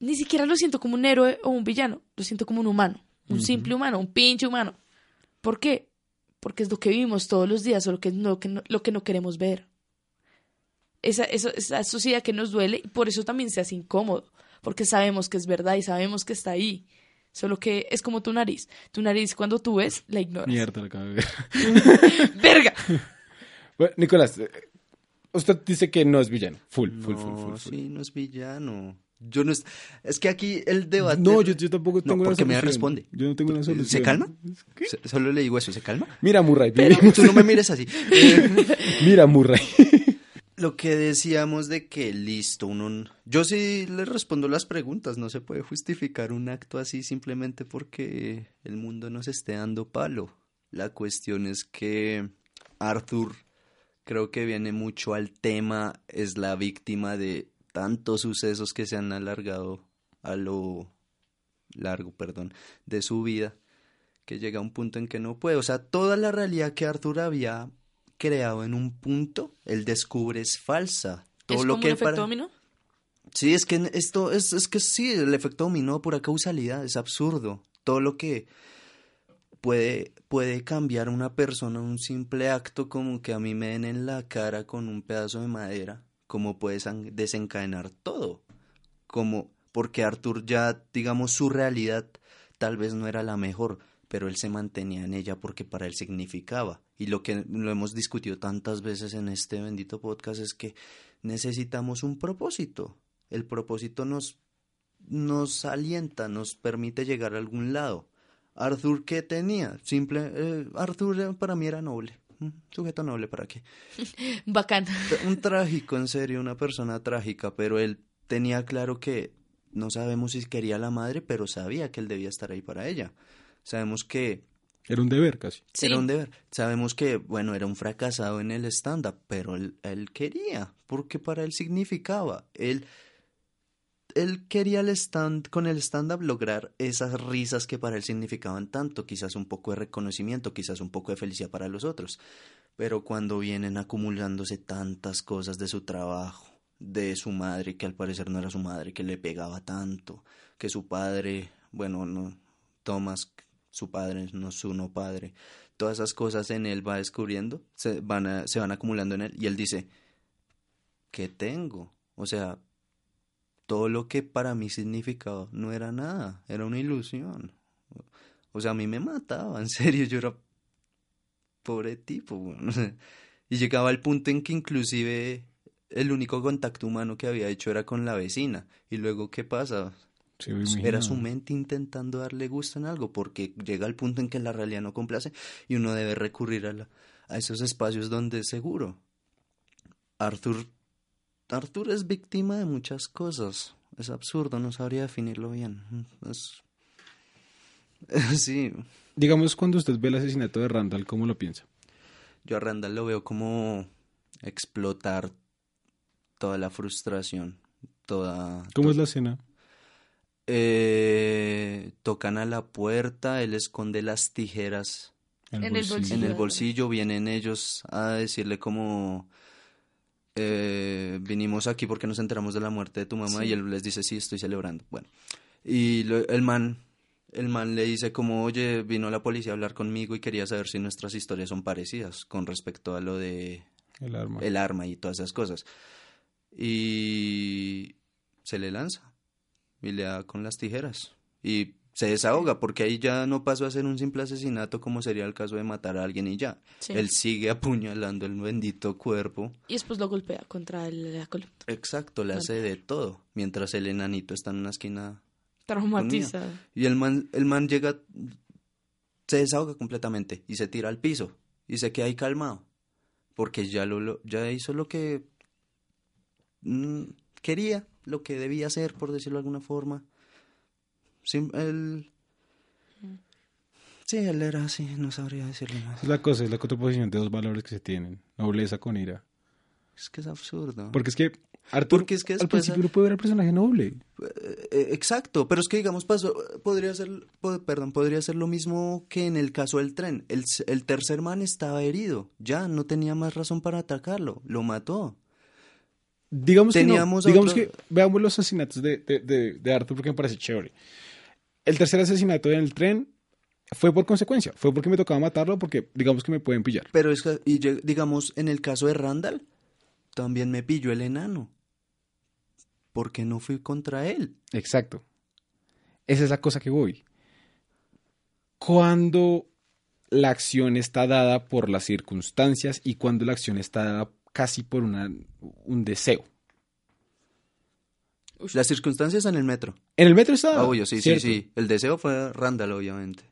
[SPEAKER 2] Ni siquiera lo siento como un héroe o un villano. Lo siento como un humano. Un simple humano, un pinche humano. ¿Por qué? Porque es lo que vivimos todos los días o lo que no, que no- lo que no queremos ver. Esa, esa, esa sociedad que nos duele y por eso también se hace incómodo. Porque sabemos que es verdad y sabemos que está ahí. Solo que es como tu nariz. Tu nariz cuando tú ves, la ignoras.
[SPEAKER 1] Mierda, la acabo de ver.
[SPEAKER 2] ¡Verga!
[SPEAKER 1] Bueno, Nicolás, eh, usted dice que no es villano. Full, full, full, full. full.
[SPEAKER 3] sí, no es villano. Yo no es... Es que aquí el debate...
[SPEAKER 1] No, yo, yo tampoco
[SPEAKER 3] No,
[SPEAKER 1] tengo una
[SPEAKER 3] porque me responde.
[SPEAKER 1] Yo no tengo una solución.
[SPEAKER 3] ¿Se calma? Solo le digo eso, ¿se calma?
[SPEAKER 1] Mira, Murray.
[SPEAKER 3] Tú no me mires así. Eh,
[SPEAKER 1] Mira, Murray.
[SPEAKER 3] Lo que decíamos de que listo, uno... Yo sí le respondo las preguntas, no se puede justificar un acto así simplemente porque el mundo nos esté dando palo. La cuestión es que Arthur creo que viene mucho al tema, es la víctima de tantos sucesos que se han alargado a lo largo, perdón, de su vida, que llega a un punto en que no puede. O sea, toda la realidad que Arthur había creado en un punto, él descubre es falsa. Todo
[SPEAKER 2] ¿Es
[SPEAKER 3] lo
[SPEAKER 2] como
[SPEAKER 3] que
[SPEAKER 2] un efecto
[SPEAKER 3] para-
[SPEAKER 2] dominó?
[SPEAKER 3] Sí, es que esto es, es que sí, el efecto dominó pura causalidad, es absurdo. Todo lo que puede, puede cambiar una persona, un simple acto como que a mí me den en la cara con un pedazo de madera, como puede desencadenar todo. Como porque Arthur ya, digamos, su realidad tal vez no era la mejor, pero él se mantenía en ella porque para él significaba. Y lo que lo hemos discutido tantas veces en este bendito podcast es que necesitamos un propósito. El propósito nos, nos alienta, nos permite llegar a algún lado. Arthur, ¿qué tenía? Simple, eh, Arthur eh, para mí era noble. Sujeto noble, ¿para qué?
[SPEAKER 2] Bacán.
[SPEAKER 3] Un trágico, en serio, una persona trágica, pero él tenía claro que no sabemos si quería a la madre, pero sabía que él debía estar ahí para ella. Sabemos que
[SPEAKER 1] Era un deber casi.
[SPEAKER 2] Sí.
[SPEAKER 3] era un deber. Sabemos que, bueno, era un fracasado en el stand-up, pero él, él quería, porque para él significaba. Él él quería el stand, con el stand-up lograr esas risas que para él significaban tanto, quizás un poco de reconocimiento, quizás un poco de felicidad para los otros. Pero cuando vienen acumulándose tantas cosas de su trabajo, de su madre, que al parecer no era su madre, que le pegaba tanto, que su padre, bueno, no, Thomas, su padre, no su no padre, todas esas cosas en él va descubriendo, se van, se van acumulando en él, y él dice, ¿qué tengo? O sea, todo lo que para mí significaba no era nada, era una ilusión. O sea, a mí me mataba, en serio, yo era pobre tipo. Y llegaba al punto en que inclusive el único contacto humano que había hecho era con la vecina. Y luego, ¿qué pasa?
[SPEAKER 1] Sí,
[SPEAKER 3] Era su mente intentando darle gusto en algo, porque llega al punto en que la realidad no complace y uno debe recurrir a, la- a esos espacios donde es seguro. Arthur, Arthur es víctima de muchas cosas. Es absurdo, no sabría definirlo bien. Es- Sí,
[SPEAKER 1] Digamos, cuando usted ve el asesinato de Randall, ¿cómo lo piensa?
[SPEAKER 3] yo a Randall lo veo como explotar toda la frustración, toda...
[SPEAKER 1] ¿Cómo es la escena?
[SPEAKER 3] Eh, tocan a la puerta, él esconde las tijeras
[SPEAKER 2] En el
[SPEAKER 3] en
[SPEAKER 2] bolsillo.
[SPEAKER 3] el bolsillo, vienen ellos a decirle como eh, vinimos aquí porque nos enteramos de la muerte de tu mamá
[SPEAKER 2] Sí.
[SPEAKER 3] y él les dice sí, estoy celebrando. Bueno, y lo- el man el man le dice como, oye, vino la policía a hablar conmigo y quería saber si nuestras historias son parecidas con respecto a lo de
[SPEAKER 1] El arma.
[SPEAKER 3] el arma y todas esas cosas. Y se le lanza y le da con las tijeras. Y se desahoga porque ahí ya no pasó a ser un simple asesinato como sería el caso de matar a alguien y ya.
[SPEAKER 2] Sí.
[SPEAKER 3] Él sigue apuñalando el bendito cuerpo.
[SPEAKER 2] Y después lo golpea contra el- la columna.
[SPEAKER 3] Exacto, le hace de todo. Mientras el enanito está en una esquina.
[SPEAKER 2] Traumatizado.
[SPEAKER 3] Y el man, el man llega, se desahoga completamente y se tira al piso y se queda ahí calmado. Porque ya, lo, lo- ya hizo lo que mm, quería, lo que debía hacer, por decirlo de alguna forma. Sim- él- Sí, él era así, no sabría decirle más.
[SPEAKER 1] Es la cosa, es la contraposición de dos valores que se tienen. Nobleza con ira.
[SPEAKER 3] Es que es absurdo.
[SPEAKER 1] Porque es que Arthur,
[SPEAKER 3] Porque es que
[SPEAKER 1] al principio no puede ver al personaje noble.
[SPEAKER 3] Eh, exacto, pero es que digamos pasó, podría ser, perdón, podría ser lo mismo que en el caso del tren. El, tercer man estaba herido, ya no tenía más razón para atacarlo, lo mató.
[SPEAKER 1] Digamos
[SPEAKER 3] Teníamos
[SPEAKER 1] que no. Digamos
[SPEAKER 3] otro-
[SPEAKER 1] que veamos los asesinatos de, de, de- de Arthur porque me parece chévere. El tercer asesinato en el tren fue por consecuencia. Fue porque me tocaba matarlo porque digamos que me pueden pillar.
[SPEAKER 3] Pero es que, y digamos, en el caso de Randall, también me pilló el enano. Porque no fui contra él.
[SPEAKER 1] Exacto. Esa es la cosa que voy. Cuando la acción está dada por las circunstancias y cuando la acción está dada casi por una, un deseo.
[SPEAKER 3] Las circunstancias en el metro.
[SPEAKER 1] En el metro está.
[SPEAKER 3] Ah, obvio, sí, sí, sí. El deseo fue Randall, obviamente.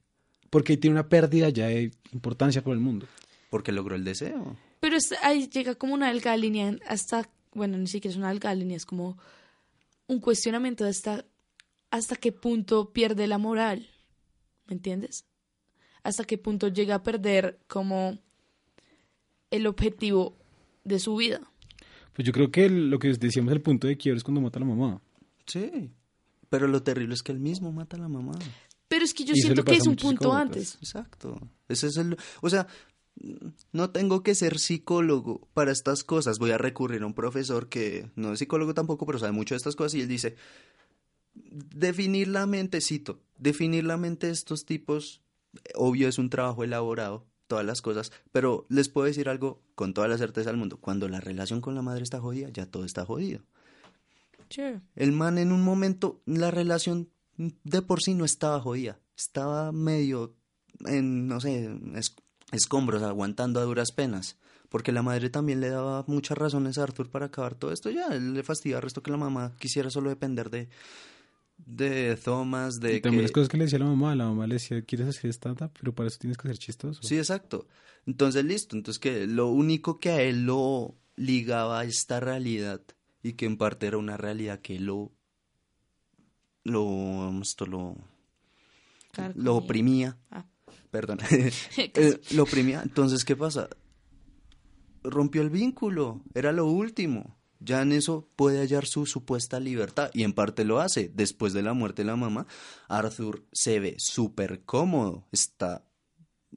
[SPEAKER 1] Porque tiene una pérdida ya de importancia por el mundo.
[SPEAKER 3] Porque logró el deseo.
[SPEAKER 2] Pero es- ahí llega como una delgada línea hasta, bueno, ni siquiera es una delgada línea, es como un cuestionamiento de hasta, hasta qué punto pierde la moral, ¿me entiendes? Hasta qué punto llega a perder como el objetivo de su vida.
[SPEAKER 1] Pues yo creo que el- lo que decíamos, el punto de quiebre es cuando mata a la mamá.
[SPEAKER 3] Sí. Pero lo terrible es que él mismo mata a la mamá.
[SPEAKER 2] Pero es que yo
[SPEAKER 1] Y
[SPEAKER 2] siento que es un punto antes.
[SPEAKER 3] Exacto. Ese es el, o sea, no tengo que ser psicólogo para estas cosas. Voy a recurrir a un profesor que no es psicólogo tampoco, pero sabe mucho de estas cosas y él dice, definir la mente, cito, definir la mente de estos tipos, obvio es un trabajo elaborado, todas las cosas, pero les puedo decir algo con toda la certeza del mundo, cuando la relación con la madre está jodida, ya todo está jodido.
[SPEAKER 2] Sure.
[SPEAKER 3] El man en un momento, la relación de por sí no estaba jodida. Estaba medio en, no sé, es- escombros, aguantando a duras penas. Porque la madre también le daba muchas razones a Arthur para acabar todo esto. Ya, él le fastidiaba el resto que la mamá quisiera solo depender de, de Thomas, de
[SPEAKER 1] y también
[SPEAKER 3] que...
[SPEAKER 1] las cosas que le decía la mamá. La mamá le decía, ¿quieres hacer stand-up? Pero para eso tienes que ser chistoso.
[SPEAKER 3] Sí, exacto. Entonces, listo. Entonces, que lo único que a él lo ligaba a esta realidad y que en parte era una realidad que lo lo esto lo
[SPEAKER 2] Claro,
[SPEAKER 3] lo oprimía,
[SPEAKER 2] Ah.
[SPEAKER 3] perdón, Eh, lo oprimía. Entonces, ¿qué pasa? Rompió el vínculo, era lo último. Ya en eso puede hallar su supuesta libertad y en parte lo hace. Después de la muerte de la mamá, Arthur se ve súper cómodo, está,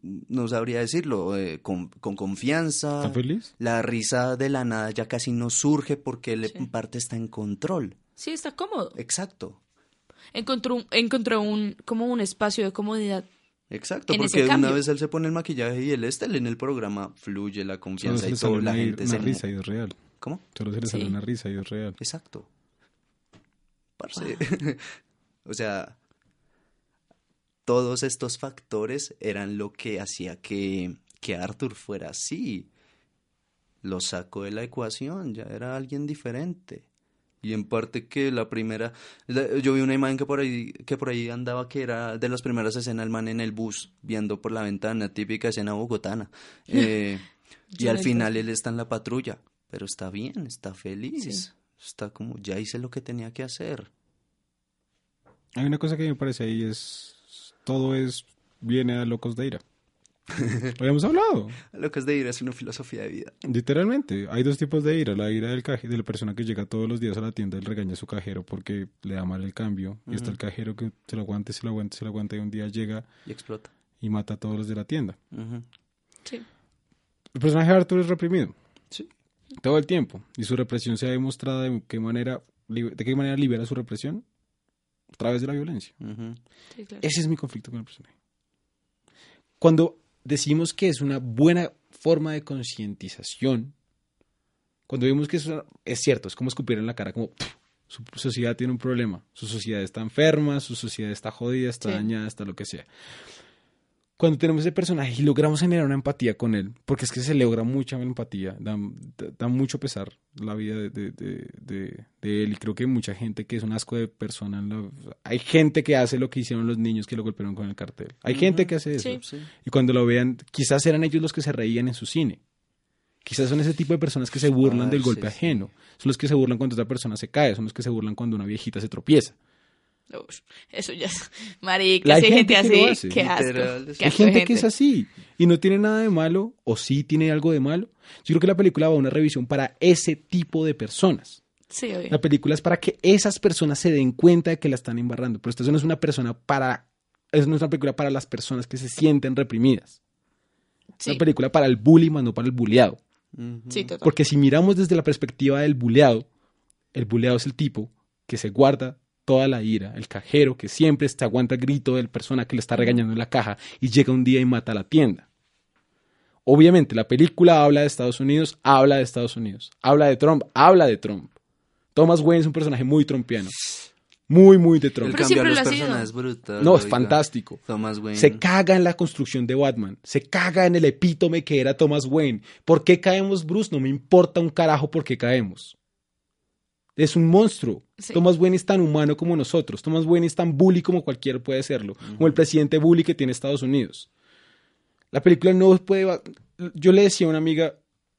[SPEAKER 3] no sabría decirlo, eh, con, con confianza.
[SPEAKER 1] ¿Está feliz?
[SPEAKER 3] La risa de la nada ya casi no surge porque él
[SPEAKER 2] Sí.
[SPEAKER 3] en parte está en control.
[SPEAKER 2] Sí, está cómodo.
[SPEAKER 3] Exacto.
[SPEAKER 2] Encontró un, encontró un, como un espacio de comodidad.
[SPEAKER 3] Exacto,
[SPEAKER 2] En
[SPEAKER 3] porque una vez él se pone el maquillaje y él está él en el programa, fluye la confianza y todo, la
[SPEAKER 1] una,
[SPEAKER 3] gente
[SPEAKER 1] una
[SPEAKER 3] se...
[SPEAKER 1] risa y es real.
[SPEAKER 3] ¿Cómo?
[SPEAKER 1] Solo se le sale
[SPEAKER 2] Sí.
[SPEAKER 1] una risa y es real.
[SPEAKER 3] Exacto. Parce. o sea, todos estos factores eran lo que hacía que, que Arthur fuera así. Lo sacó de la ecuación, ya era alguien diferente. Y en parte que la primera, la- yo vi una imagen que por ahí, que por ahí andaba que era de las primeras escenas el man en el bus, viendo por la ventana, típica escena bogotana. Eh, y al final él está en la patrulla, pero está bien, está feliz.
[SPEAKER 2] Sí.
[SPEAKER 3] Está como, ya hice lo que tenía que hacer.
[SPEAKER 1] Hay una cosa que me parece ahí es, todo es, viene a locos de ira. Lo habíamos hablado.
[SPEAKER 3] Lo que es de ir es una filosofía de vida.
[SPEAKER 1] Literalmente, hay dos tipos de ira. La ira del caje, de la persona que llega todos los días a la tienda y regaña a su cajero porque le da mal el cambio. Y está el cajero que se lo aguante, se lo aguante, se lo aguanta y un día llega
[SPEAKER 3] Y explota.
[SPEAKER 1] y mata a todos los de la tienda.
[SPEAKER 2] Sí.
[SPEAKER 1] El personaje de Arthur es reprimido. Todo el tiempo. Y su represión se ha demostrado de qué manera, de qué manera libera su represión a través de la violencia.
[SPEAKER 3] Ujú.
[SPEAKER 2] Sí, claro.
[SPEAKER 1] Ese es mi conflicto con el personaje. Cuando decimos que es una buena forma de concientización, cuando vemos que eso es cierto, es como escupir en la cara, como "Pff, su sociedad tiene un problema, su sociedad está enferma, su sociedad está jodida, está
[SPEAKER 2] Sí.
[SPEAKER 1] dañada, está lo que sea. Cuando tenemos ese personaje y logramos generar una empatía con él, porque es que se logra mucha empatía, da, da- da mucho pesar la vida de, de- de- él y creo que mucha gente que es un asco de persona, la- hay gente que hace lo que hicieron los niños que lo golpearon con el cartel, hay gente que hace eso
[SPEAKER 2] Sí.
[SPEAKER 3] Sí.
[SPEAKER 1] y cuando lo vean, quizás eran ellos los que se reían en su cine. Quizás son ese tipo de personas que se burlan del
[SPEAKER 3] Parce,
[SPEAKER 1] golpe
[SPEAKER 3] sí.
[SPEAKER 1] ajeno. Son los que se burlan cuando otra persona se cae. Son los que se burlan cuando una viejita se tropieza.
[SPEAKER 2] Eso ya es. Marica, si hay
[SPEAKER 1] gente
[SPEAKER 2] gente,
[SPEAKER 1] que lo
[SPEAKER 2] así,
[SPEAKER 1] hace.
[SPEAKER 2] qué asco.
[SPEAKER 3] Literal,
[SPEAKER 2] qué
[SPEAKER 3] sí.
[SPEAKER 1] Hay gente que es así y no tiene nada de malo o sí tiene algo de malo. Yo creo que la película va a una revisión para ese tipo de personas.
[SPEAKER 2] Sí, obvio.
[SPEAKER 1] La película es para que esas personas se den cuenta de que la están embarrando. Pero esta no es una persona para... Es no es una película para las personas que se sienten reprimidas. Es
[SPEAKER 2] Sí,
[SPEAKER 1] una película para el bully, más no para el bulleado.
[SPEAKER 2] Sí, total.
[SPEAKER 1] Porque si miramos desde la perspectiva del buleado, el buleado es el tipo que se guarda toda la ira, el cajero que siempre está aguanta el grito del persona que le está regañando en la caja y llega un día y mata a la tienda. Obviamente, la película habla de Estados Unidos, habla de Estados Unidos. Habla de Trump, habla de Trump. Thomas Wayne es un personaje muy trumpiano. Muy, muy de Trump.
[SPEAKER 2] Pero
[SPEAKER 3] cambio a
[SPEAKER 2] siempre
[SPEAKER 3] los
[SPEAKER 2] lo
[SPEAKER 3] personajes brutal.
[SPEAKER 1] No, es
[SPEAKER 3] oiga.
[SPEAKER 1] fantástico.
[SPEAKER 3] Thomas Wayne.
[SPEAKER 1] Se caga en la construcción de Batman. Se caga en el epítome que era Thomas Wayne. ¿Por qué caemos, Bruce? No me importa un carajo por qué caemos. Es un monstruo.
[SPEAKER 2] Sí.
[SPEAKER 1] Thomas Wayne es tan humano como nosotros. Thomas Wayne es tan bully como cualquiera puede serlo. Como el presidente bully que tiene Estados Unidos. La película no puede... Yo le decía a una amiga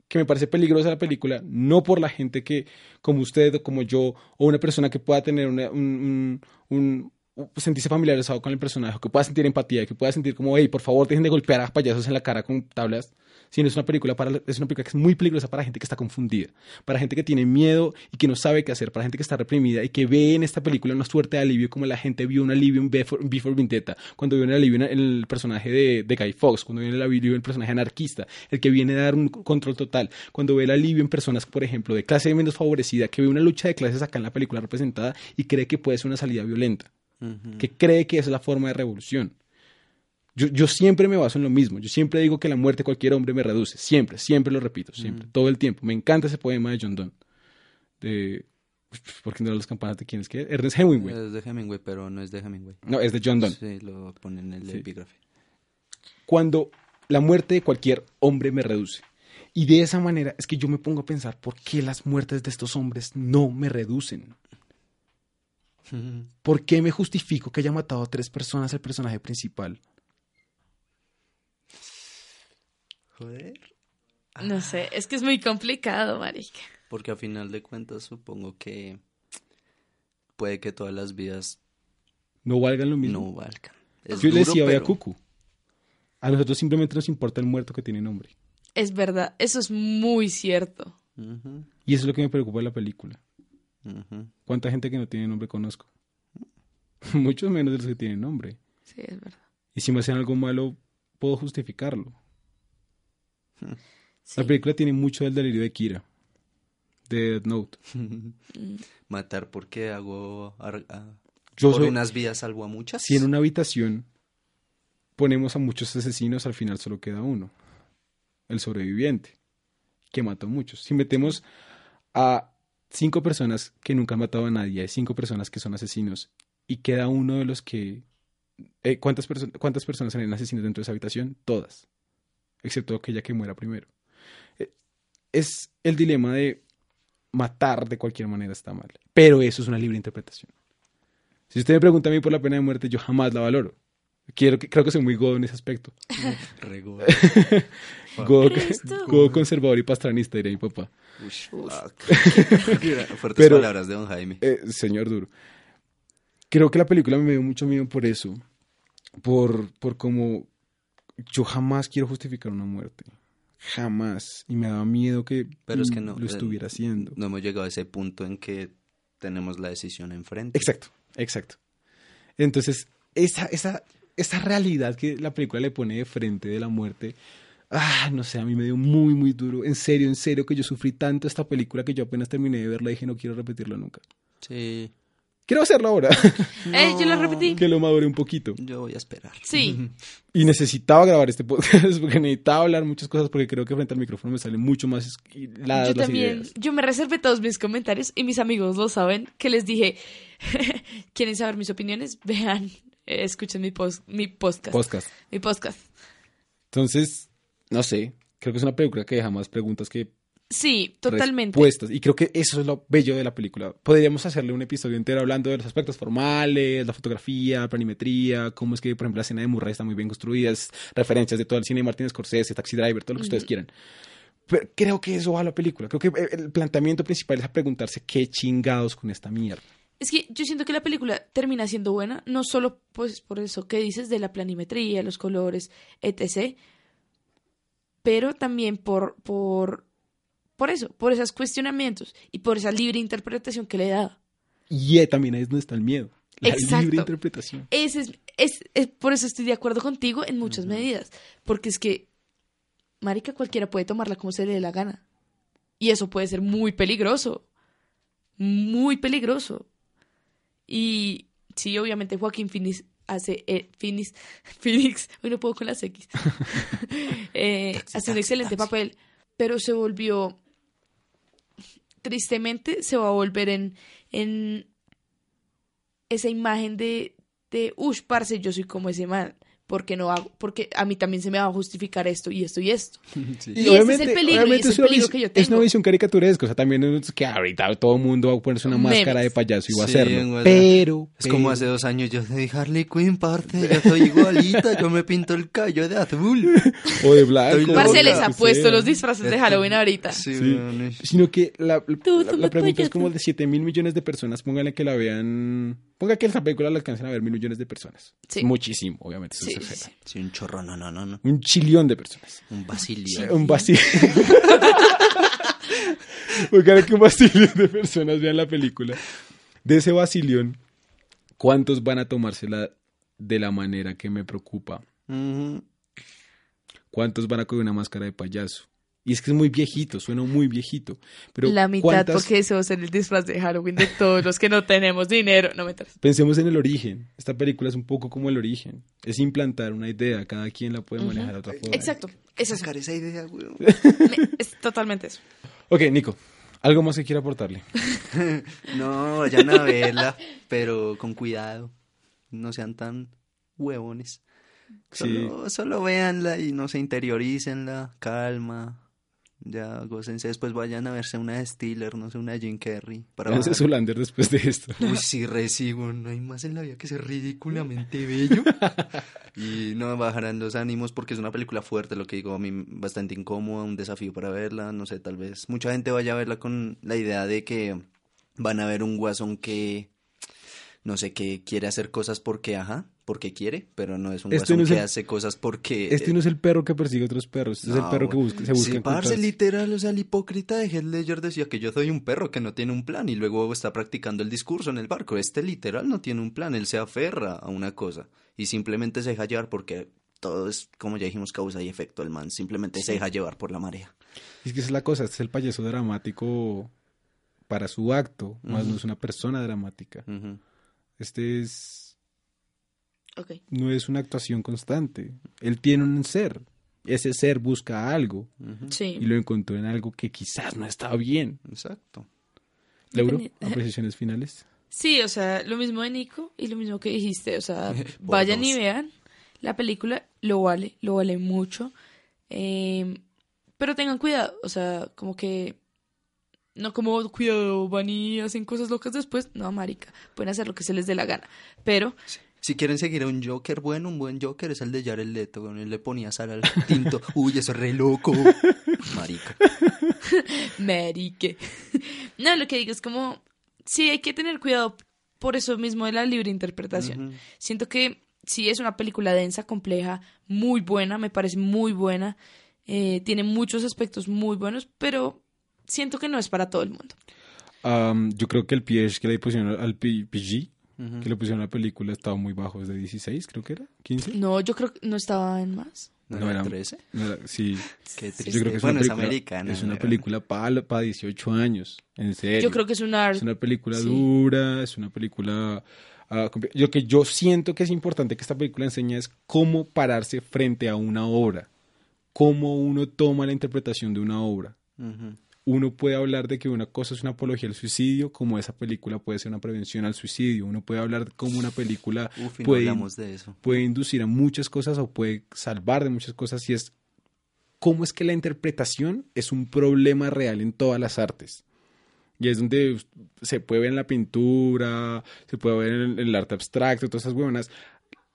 [SPEAKER 1] que me parece peligrosa la película, no por la gente que, como usted o como yo, o una persona que pueda tener una- un, un- un- un- sentirse familiarizado con el personaje, que pueda sentir empatía, que pueda sentir como, hey, por favor, dejen de golpear a payasos en la cara con tablas, sino es una película para, es una película que es muy peligrosa para gente que está confundida, para gente que tiene miedo y que no sabe qué hacer, para gente que está reprimida y que ve en esta película una suerte de alivio como la gente vio un alivio en Before, Before Vendetta, cuando vio un alivio en el personaje de, de Guy Fawkes, cuando vio el alivio en el personaje anarquista, el que viene a dar un control total, cuando ve el alivio en personas, por ejemplo, de clase menos favorecida, que ve una lucha de clases acá en la película representada y cree que puede ser una salida violenta que cree que esa es la forma de revolución. Yo, yo siempre me baso en lo mismo. Yo siempre digo que la muerte de cualquier hombre me reduce. Siempre, siempre lo repito, siempre, todo el tiempo. Me encanta ese poema de John Donne. De, ¿Por qué no las campanas de quién es que? es? Ernest Hemingway.
[SPEAKER 3] Es de Hemingway, pero no es de Hemingway.
[SPEAKER 1] No, es de John Donne.
[SPEAKER 3] Sí, lo ponen en el
[SPEAKER 1] Sí.
[SPEAKER 3] epígrafe.
[SPEAKER 1] Cuando la muerte de cualquier hombre me reduce. Y de esa manera es que yo me pongo a pensar por qué las muertes de estos hombres no me reducen. ¿Por qué me justifico que haya matado a tres personas el personaje principal?
[SPEAKER 3] Joder.
[SPEAKER 2] No sé, es que es muy complicado, marica.
[SPEAKER 3] Porque a final de cuentas supongo que puede que todas las vidas
[SPEAKER 1] No valgan lo mismo.
[SPEAKER 3] no valgan. Es
[SPEAKER 1] Yo le decía hoy a Cucu. A nosotros simplemente nos importa el muerto que tiene nombre.
[SPEAKER 2] Es verdad, eso es muy cierto.
[SPEAKER 1] Y eso es lo que me preocupa de la película. ¿Cuánta gente que no tiene nombre conozco? Muchos menos de los que tienen nombre.
[SPEAKER 2] Sí, es verdad.
[SPEAKER 1] Y si me hacen algo malo, puedo justificarlo.
[SPEAKER 2] Sí.
[SPEAKER 1] La película tiene mucho del delirio de Kira, de Death Note.
[SPEAKER 3] Matar porque hago... ar- a-
[SPEAKER 1] Yo
[SPEAKER 3] por
[SPEAKER 1] soy-
[SPEAKER 3] unas vías salvo a muchas.
[SPEAKER 1] Si en una habitación ponemos a muchos asesinos, al final solo queda uno, el sobreviviente, que mató a muchos. Si metemos a cinco personas que nunca han matado a nadie, hay cinco personas que son asesinos, y queda uno de los que... eh, ¿cuántas, perso- ¿Cuántas personas serían asesinos dentro de esa habitación? Todas, excepto aquella que muera primero. Eh, es el dilema de matar de cualquier manera está mal, pero eso es una libre interpretación. Si usted me pregunta a mí por la pena de muerte, yo jamás la valoro. Quiero que, creo que soy muy godo en ese aspecto.
[SPEAKER 3] Rego.
[SPEAKER 1] Godo, godo conservador y pastranista, diría mi papá.
[SPEAKER 3] Ush. Fuertes
[SPEAKER 1] Pero-
[SPEAKER 3] palabras de Don Jaime.
[SPEAKER 1] Eh, señor Duro. Creo que la película me dio mucho miedo por eso. Por, por como yo jamás quiero justificar una muerte. Jamás. Y me daba miedo que
[SPEAKER 3] Pero es que no.
[SPEAKER 1] lo
[SPEAKER 3] eh,
[SPEAKER 1] estuviera haciendo.
[SPEAKER 3] No hemos llegado a ese punto en que tenemos la decisión enfrente.
[SPEAKER 1] Exacto, exacto. Entonces, esa, esa, esa realidad que la película le pone de frente de la muerte, ah, no sé, a mí me dio muy, muy duro. En serio, en serio, que yo sufrí tanto esta película que yo apenas terminé de verla y dije no quiero repetirla nunca.
[SPEAKER 3] Sí.
[SPEAKER 1] Quiero hacerlo ahora,
[SPEAKER 2] Eh, yo la repetí.
[SPEAKER 1] que lo madure un poquito.
[SPEAKER 3] Yo voy a esperar.
[SPEAKER 2] Sí.
[SPEAKER 1] Y necesitaba grabar este podcast porque necesitaba hablar muchas cosas porque creo que frente al micrófono me salen mucho más hiladas
[SPEAKER 2] Yo
[SPEAKER 1] las
[SPEAKER 2] también,
[SPEAKER 1] ideas.
[SPEAKER 2] yo me reservé todos mis comentarios y mis amigos lo saben, que les dije, ¿quieren saber mis opiniones? Vean, eh, escuchen mi, pos- mi podcast.
[SPEAKER 1] Podcast.
[SPEAKER 2] mi podcast.
[SPEAKER 1] Entonces, no sé, creo que es una película que deja más preguntas que
[SPEAKER 2] Sí, totalmente.
[SPEAKER 1] respuestas. Y creo que eso es lo bello de la película. Podríamos hacerle un episodio entero hablando de los aspectos formales, la fotografía, la planimetría, cómo es que, por ejemplo, la escena de Murray está muy bien construida, es referencias de todo el cine de Martin Scorsese, Taxi Driver, todo lo que ustedes quieran. Pero creo que eso va a la película. Creo que el planteamiento principal es a preguntarse qué chingados con esta mierda.
[SPEAKER 2] Es que yo siento que la película termina siendo buena, no solo pues por eso que dices de la planimetría, los colores, etc. Pero también por, por, por eso, por esos cuestionamientos y por esa libre interpretación que le da.
[SPEAKER 1] Y eh, también ahí es donde está el miedo. La
[SPEAKER 2] Exacto.
[SPEAKER 1] libre interpretación.
[SPEAKER 2] Ese es, es, es- por eso estoy de acuerdo contigo en muchas medidas. Porque es que, marica, cualquiera puede tomarla como se le dé la gana. Y eso puede ser muy peligroso. Muy peligroso. Y sí, obviamente Joaquín Phoenix hace... eh, Phoenix, Phoenix, hoy no puedo con las X. Eh, hace un excelente papel. Pero se volvió... Tristemente se va a volver en... en esa imagen de, de ush, parce, yo soy como ese man. Porque no hago, porque a mí también se me va a justificar esto y esto y esto. Y ese es el peligro, y ese es el peligro que yo
[SPEAKER 1] Es una
[SPEAKER 2] tengo.
[SPEAKER 1] visión caricaturesca, o sea, también es que ahorita todo el mundo va a ponerse una
[SPEAKER 2] Memes.
[SPEAKER 1] máscara de payaso y va a
[SPEAKER 3] Sí,
[SPEAKER 1] hacerlo.
[SPEAKER 3] en verdad.
[SPEAKER 1] Pero,
[SPEAKER 3] Es como hace dos años yo de Harley Quinn, parte, yo soy igualita, yo me pinto el cabello de azul.
[SPEAKER 1] O de blanco.
[SPEAKER 2] Parce les ha puesto los disfraces de Halloween ahorita.
[SPEAKER 3] Sí,
[SPEAKER 1] Sí. Sino que la, la-
[SPEAKER 2] Tú,
[SPEAKER 1] la-
[SPEAKER 2] tú
[SPEAKER 1] la
[SPEAKER 2] me
[SPEAKER 1] pregunta es como de 7 mil millones de personas, pónganle que la vean, ponga que esa película la alcancen a ver mil millones de personas.
[SPEAKER 2] Sí.
[SPEAKER 1] Muchísimo, obviamente. eso
[SPEAKER 2] Sí,
[SPEAKER 1] se
[SPEAKER 2] sí, sí.
[SPEAKER 3] Sí, un chorro, no, no, no, no.
[SPEAKER 1] Un chillón de personas.
[SPEAKER 3] Un basilio.
[SPEAKER 1] Un vacío. Póngale que un vacilión de personas vean la película. De ese vacilión, ¿cuántos van a tomársela de la manera que me preocupa? ¿Cuántos van a coger una máscara de payaso? Y es que es muy viejito, suena muy viejito. Pero
[SPEAKER 2] la mitad,
[SPEAKER 1] ¿cuántas-
[SPEAKER 2] porque eso ser el disfraz de Halloween de todos los que no tenemos dinero. No me traes.
[SPEAKER 1] Pensemos en el origen. Esta película es un poco como el origen. Es implantar una idea, cada quien la puede manejar de otra forma.
[SPEAKER 2] Exacto. Es.
[SPEAKER 3] Sacar esa idea.
[SPEAKER 2] Me- es totalmente eso.
[SPEAKER 1] Ok, Nico, ¿algo más que quiera aportarle?
[SPEAKER 3] No, vayan a verla, pero con cuidado. No sean tan huevones. Solo, solo véanla y no se interiorícenla, calma. Ya, gócense, después vayan a verse una de Stiller, no sé, una de Jim Carrey. Para bajar.
[SPEAKER 1] Zulander después de esto.
[SPEAKER 3] Uy, sí, recibo, no hay más en la vida que ser ridículamente bello. Y no bajarán los ánimos porque es una película fuerte, lo que digo, a mí bastante incómoda, un desafío para verla, no sé, tal vez mucha gente vaya a verla con la idea de que van a ver un guasón que, no sé, que quiere hacer cosas porque, ajá, porque quiere, pero no es un
[SPEAKER 1] Este
[SPEAKER 3] guasón
[SPEAKER 1] no es
[SPEAKER 3] que
[SPEAKER 1] el-
[SPEAKER 3] hace cosas porque...
[SPEAKER 1] Este no es el perro que persigue a otros perros, este es el perro que busca, se busca
[SPEAKER 3] Sí, parce, literal, o sea, el hipócrita de Heath Ledger decía que yo soy un perro que no tiene un plan y luego está practicando el discurso en el barco. Este literal no tiene un plan, él se aferra a una cosa y simplemente se deja llevar porque todo es, como ya dijimos, causa y efecto. El man simplemente se deja llevar por la marea.
[SPEAKER 1] Es que esa es la cosa, este es el payaso dramático para su acto, más
[SPEAKER 3] Ujú.
[SPEAKER 1] no es una persona dramática. Este es No es una actuación constante. Él tiene un ser. Ese ser busca algo.
[SPEAKER 2] Sí.
[SPEAKER 1] y lo encontró en algo que quizás no estaba bien.
[SPEAKER 3] Exacto.
[SPEAKER 1] Leuro,
[SPEAKER 2] Dependi-
[SPEAKER 1] apreciaciones finales.
[SPEAKER 2] Sí, o sea, lo mismo de Nico y lo mismo que dijiste. O sea, vayan
[SPEAKER 3] dos.
[SPEAKER 2] y vean. La película lo vale, lo vale mucho. Eh, pero tengan cuidado, o sea, como que. No como cuidado, van y hacen cosas locas después. No, marica. Pueden hacer lo que se les dé la gana. Pero,
[SPEAKER 3] Si quieren seguir a un Joker bueno, un buen Joker es el de Jared Leto. Con él le ponía sal al tinto. Uy, eso es re loco. Marica.
[SPEAKER 2] marique. No, lo que digo es como. Sí, hay que tener cuidado por eso mismo de la libre interpretación. Siento que sí es una película densa, compleja, muy buena, me parece muy buena. eh, tiene muchos aspectos muy buenos, pero siento que no es para todo el mundo.
[SPEAKER 1] Yo creo que el PH que le pusieron al P- Que le pusieron a la película, estaba muy bajo, es de 16, creo que era, 15.
[SPEAKER 2] No, yo creo que no estaba en más.
[SPEAKER 3] ¿No,
[SPEAKER 1] No,
[SPEAKER 3] era
[SPEAKER 1] era-
[SPEAKER 3] 13?
[SPEAKER 1] No era- sí,
[SPEAKER 3] Qué triste.
[SPEAKER 1] yo creo que es
[SPEAKER 3] bueno,
[SPEAKER 1] una
[SPEAKER 3] es
[SPEAKER 1] película,
[SPEAKER 3] americana.
[SPEAKER 1] es una película para 18 años, en serio.
[SPEAKER 2] Yo creo que es un art.
[SPEAKER 1] Es una película
[SPEAKER 2] Sí.
[SPEAKER 1] dura, es una película... compli- lo que yo siento que es importante que esta película enseña es cómo pararse frente a una obra, cómo uno toma la interpretación de una obra.
[SPEAKER 3] Ujú.
[SPEAKER 1] Uno puede hablar de que una cosa es una apología al suicidio, como esa película puede ser una prevención al suicidio. Uno puede hablar de cómo una película
[SPEAKER 3] Uf, y no
[SPEAKER 1] puede,
[SPEAKER 3] hablamos de eso.
[SPEAKER 1] puede inducir a muchas cosas o puede salvar de muchas cosas y es cómo es que la interpretación es un problema real en todas las artes. Y es donde se puede ver en la pintura, se puede ver en el arte abstracto, todas esas huevonas.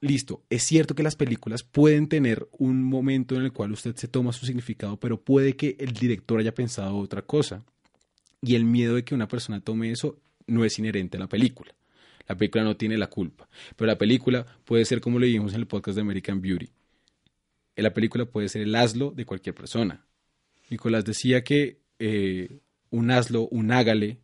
[SPEAKER 1] Listo, es cierto que las películas pueden tener un momento en el cual usted se toma su significado, pero puede que el director haya pensado otra cosa. Y el miedo de que una persona tome eso no es inherente a la película. La película no tiene la culpa. Pero la película puede ser como le dijimos en el podcast de American Beauty. La película puede ser el aslo de cualquier persona. Nicolás decía que eh, un aslo, un hágale,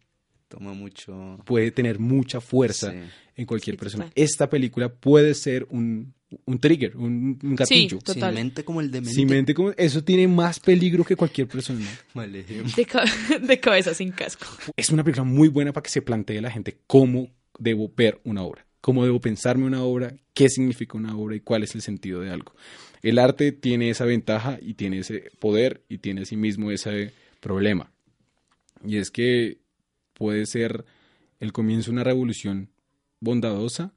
[SPEAKER 3] Toma mucho.
[SPEAKER 1] puede tener mucha fuerza
[SPEAKER 3] Sí.
[SPEAKER 1] en cualquier
[SPEAKER 2] Sí,
[SPEAKER 1] persona.
[SPEAKER 2] total.
[SPEAKER 1] Esta película puede ser un, un trigger, un, un gatillo.
[SPEAKER 2] Total.
[SPEAKER 3] Sin mente como el demente.
[SPEAKER 1] Sin mente como- eso tiene más peligro que cualquier persona.
[SPEAKER 3] Mal ejemplo.
[SPEAKER 2] De, ca- de cabeza sin casco.
[SPEAKER 1] Es una película muy buena para que se plantee a la gente cómo debo ver una obra, cómo debo pensarme una obra, qué significa una obra y cuál es el sentido de algo. El arte tiene esa ventaja y tiene ese poder y tiene asimismo ese problema. Y es que puede ser el comienzo de una revolución bondadosa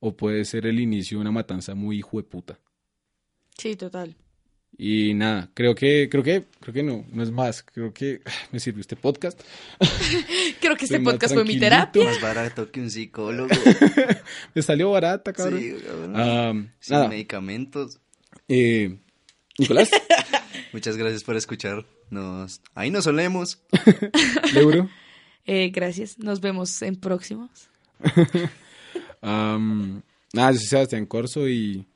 [SPEAKER 1] o puede ser el inicio de una matanza muy hijo de puta.
[SPEAKER 2] Sí, total.
[SPEAKER 1] Y nada, creo que, creo que, creo que no, no es más. Creo que me sirvió este podcast.
[SPEAKER 2] Creo que este podcast fue mi terapia.
[SPEAKER 3] Más barato que un psicólogo.
[SPEAKER 1] Me salió barata, cabrón.
[SPEAKER 3] Sí, cabrón.
[SPEAKER 1] Ah,
[SPEAKER 3] Sin
[SPEAKER 1] nada,
[SPEAKER 3] medicamentos.
[SPEAKER 1] eh, Nicolás,
[SPEAKER 3] Muchas gracias por escucharnos. Ahí nos solemos.
[SPEAKER 1] Leuro.
[SPEAKER 2] Eh, gracias. Nos vemos en próximos.
[SPEAKER 1] Am, nada, yo soy Sebastián Corso y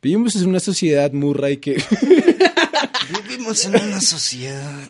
[SPEAKER 1] vivimos en una sociedad murra y que
[SPEAKER 3] Vivimos en una sociedad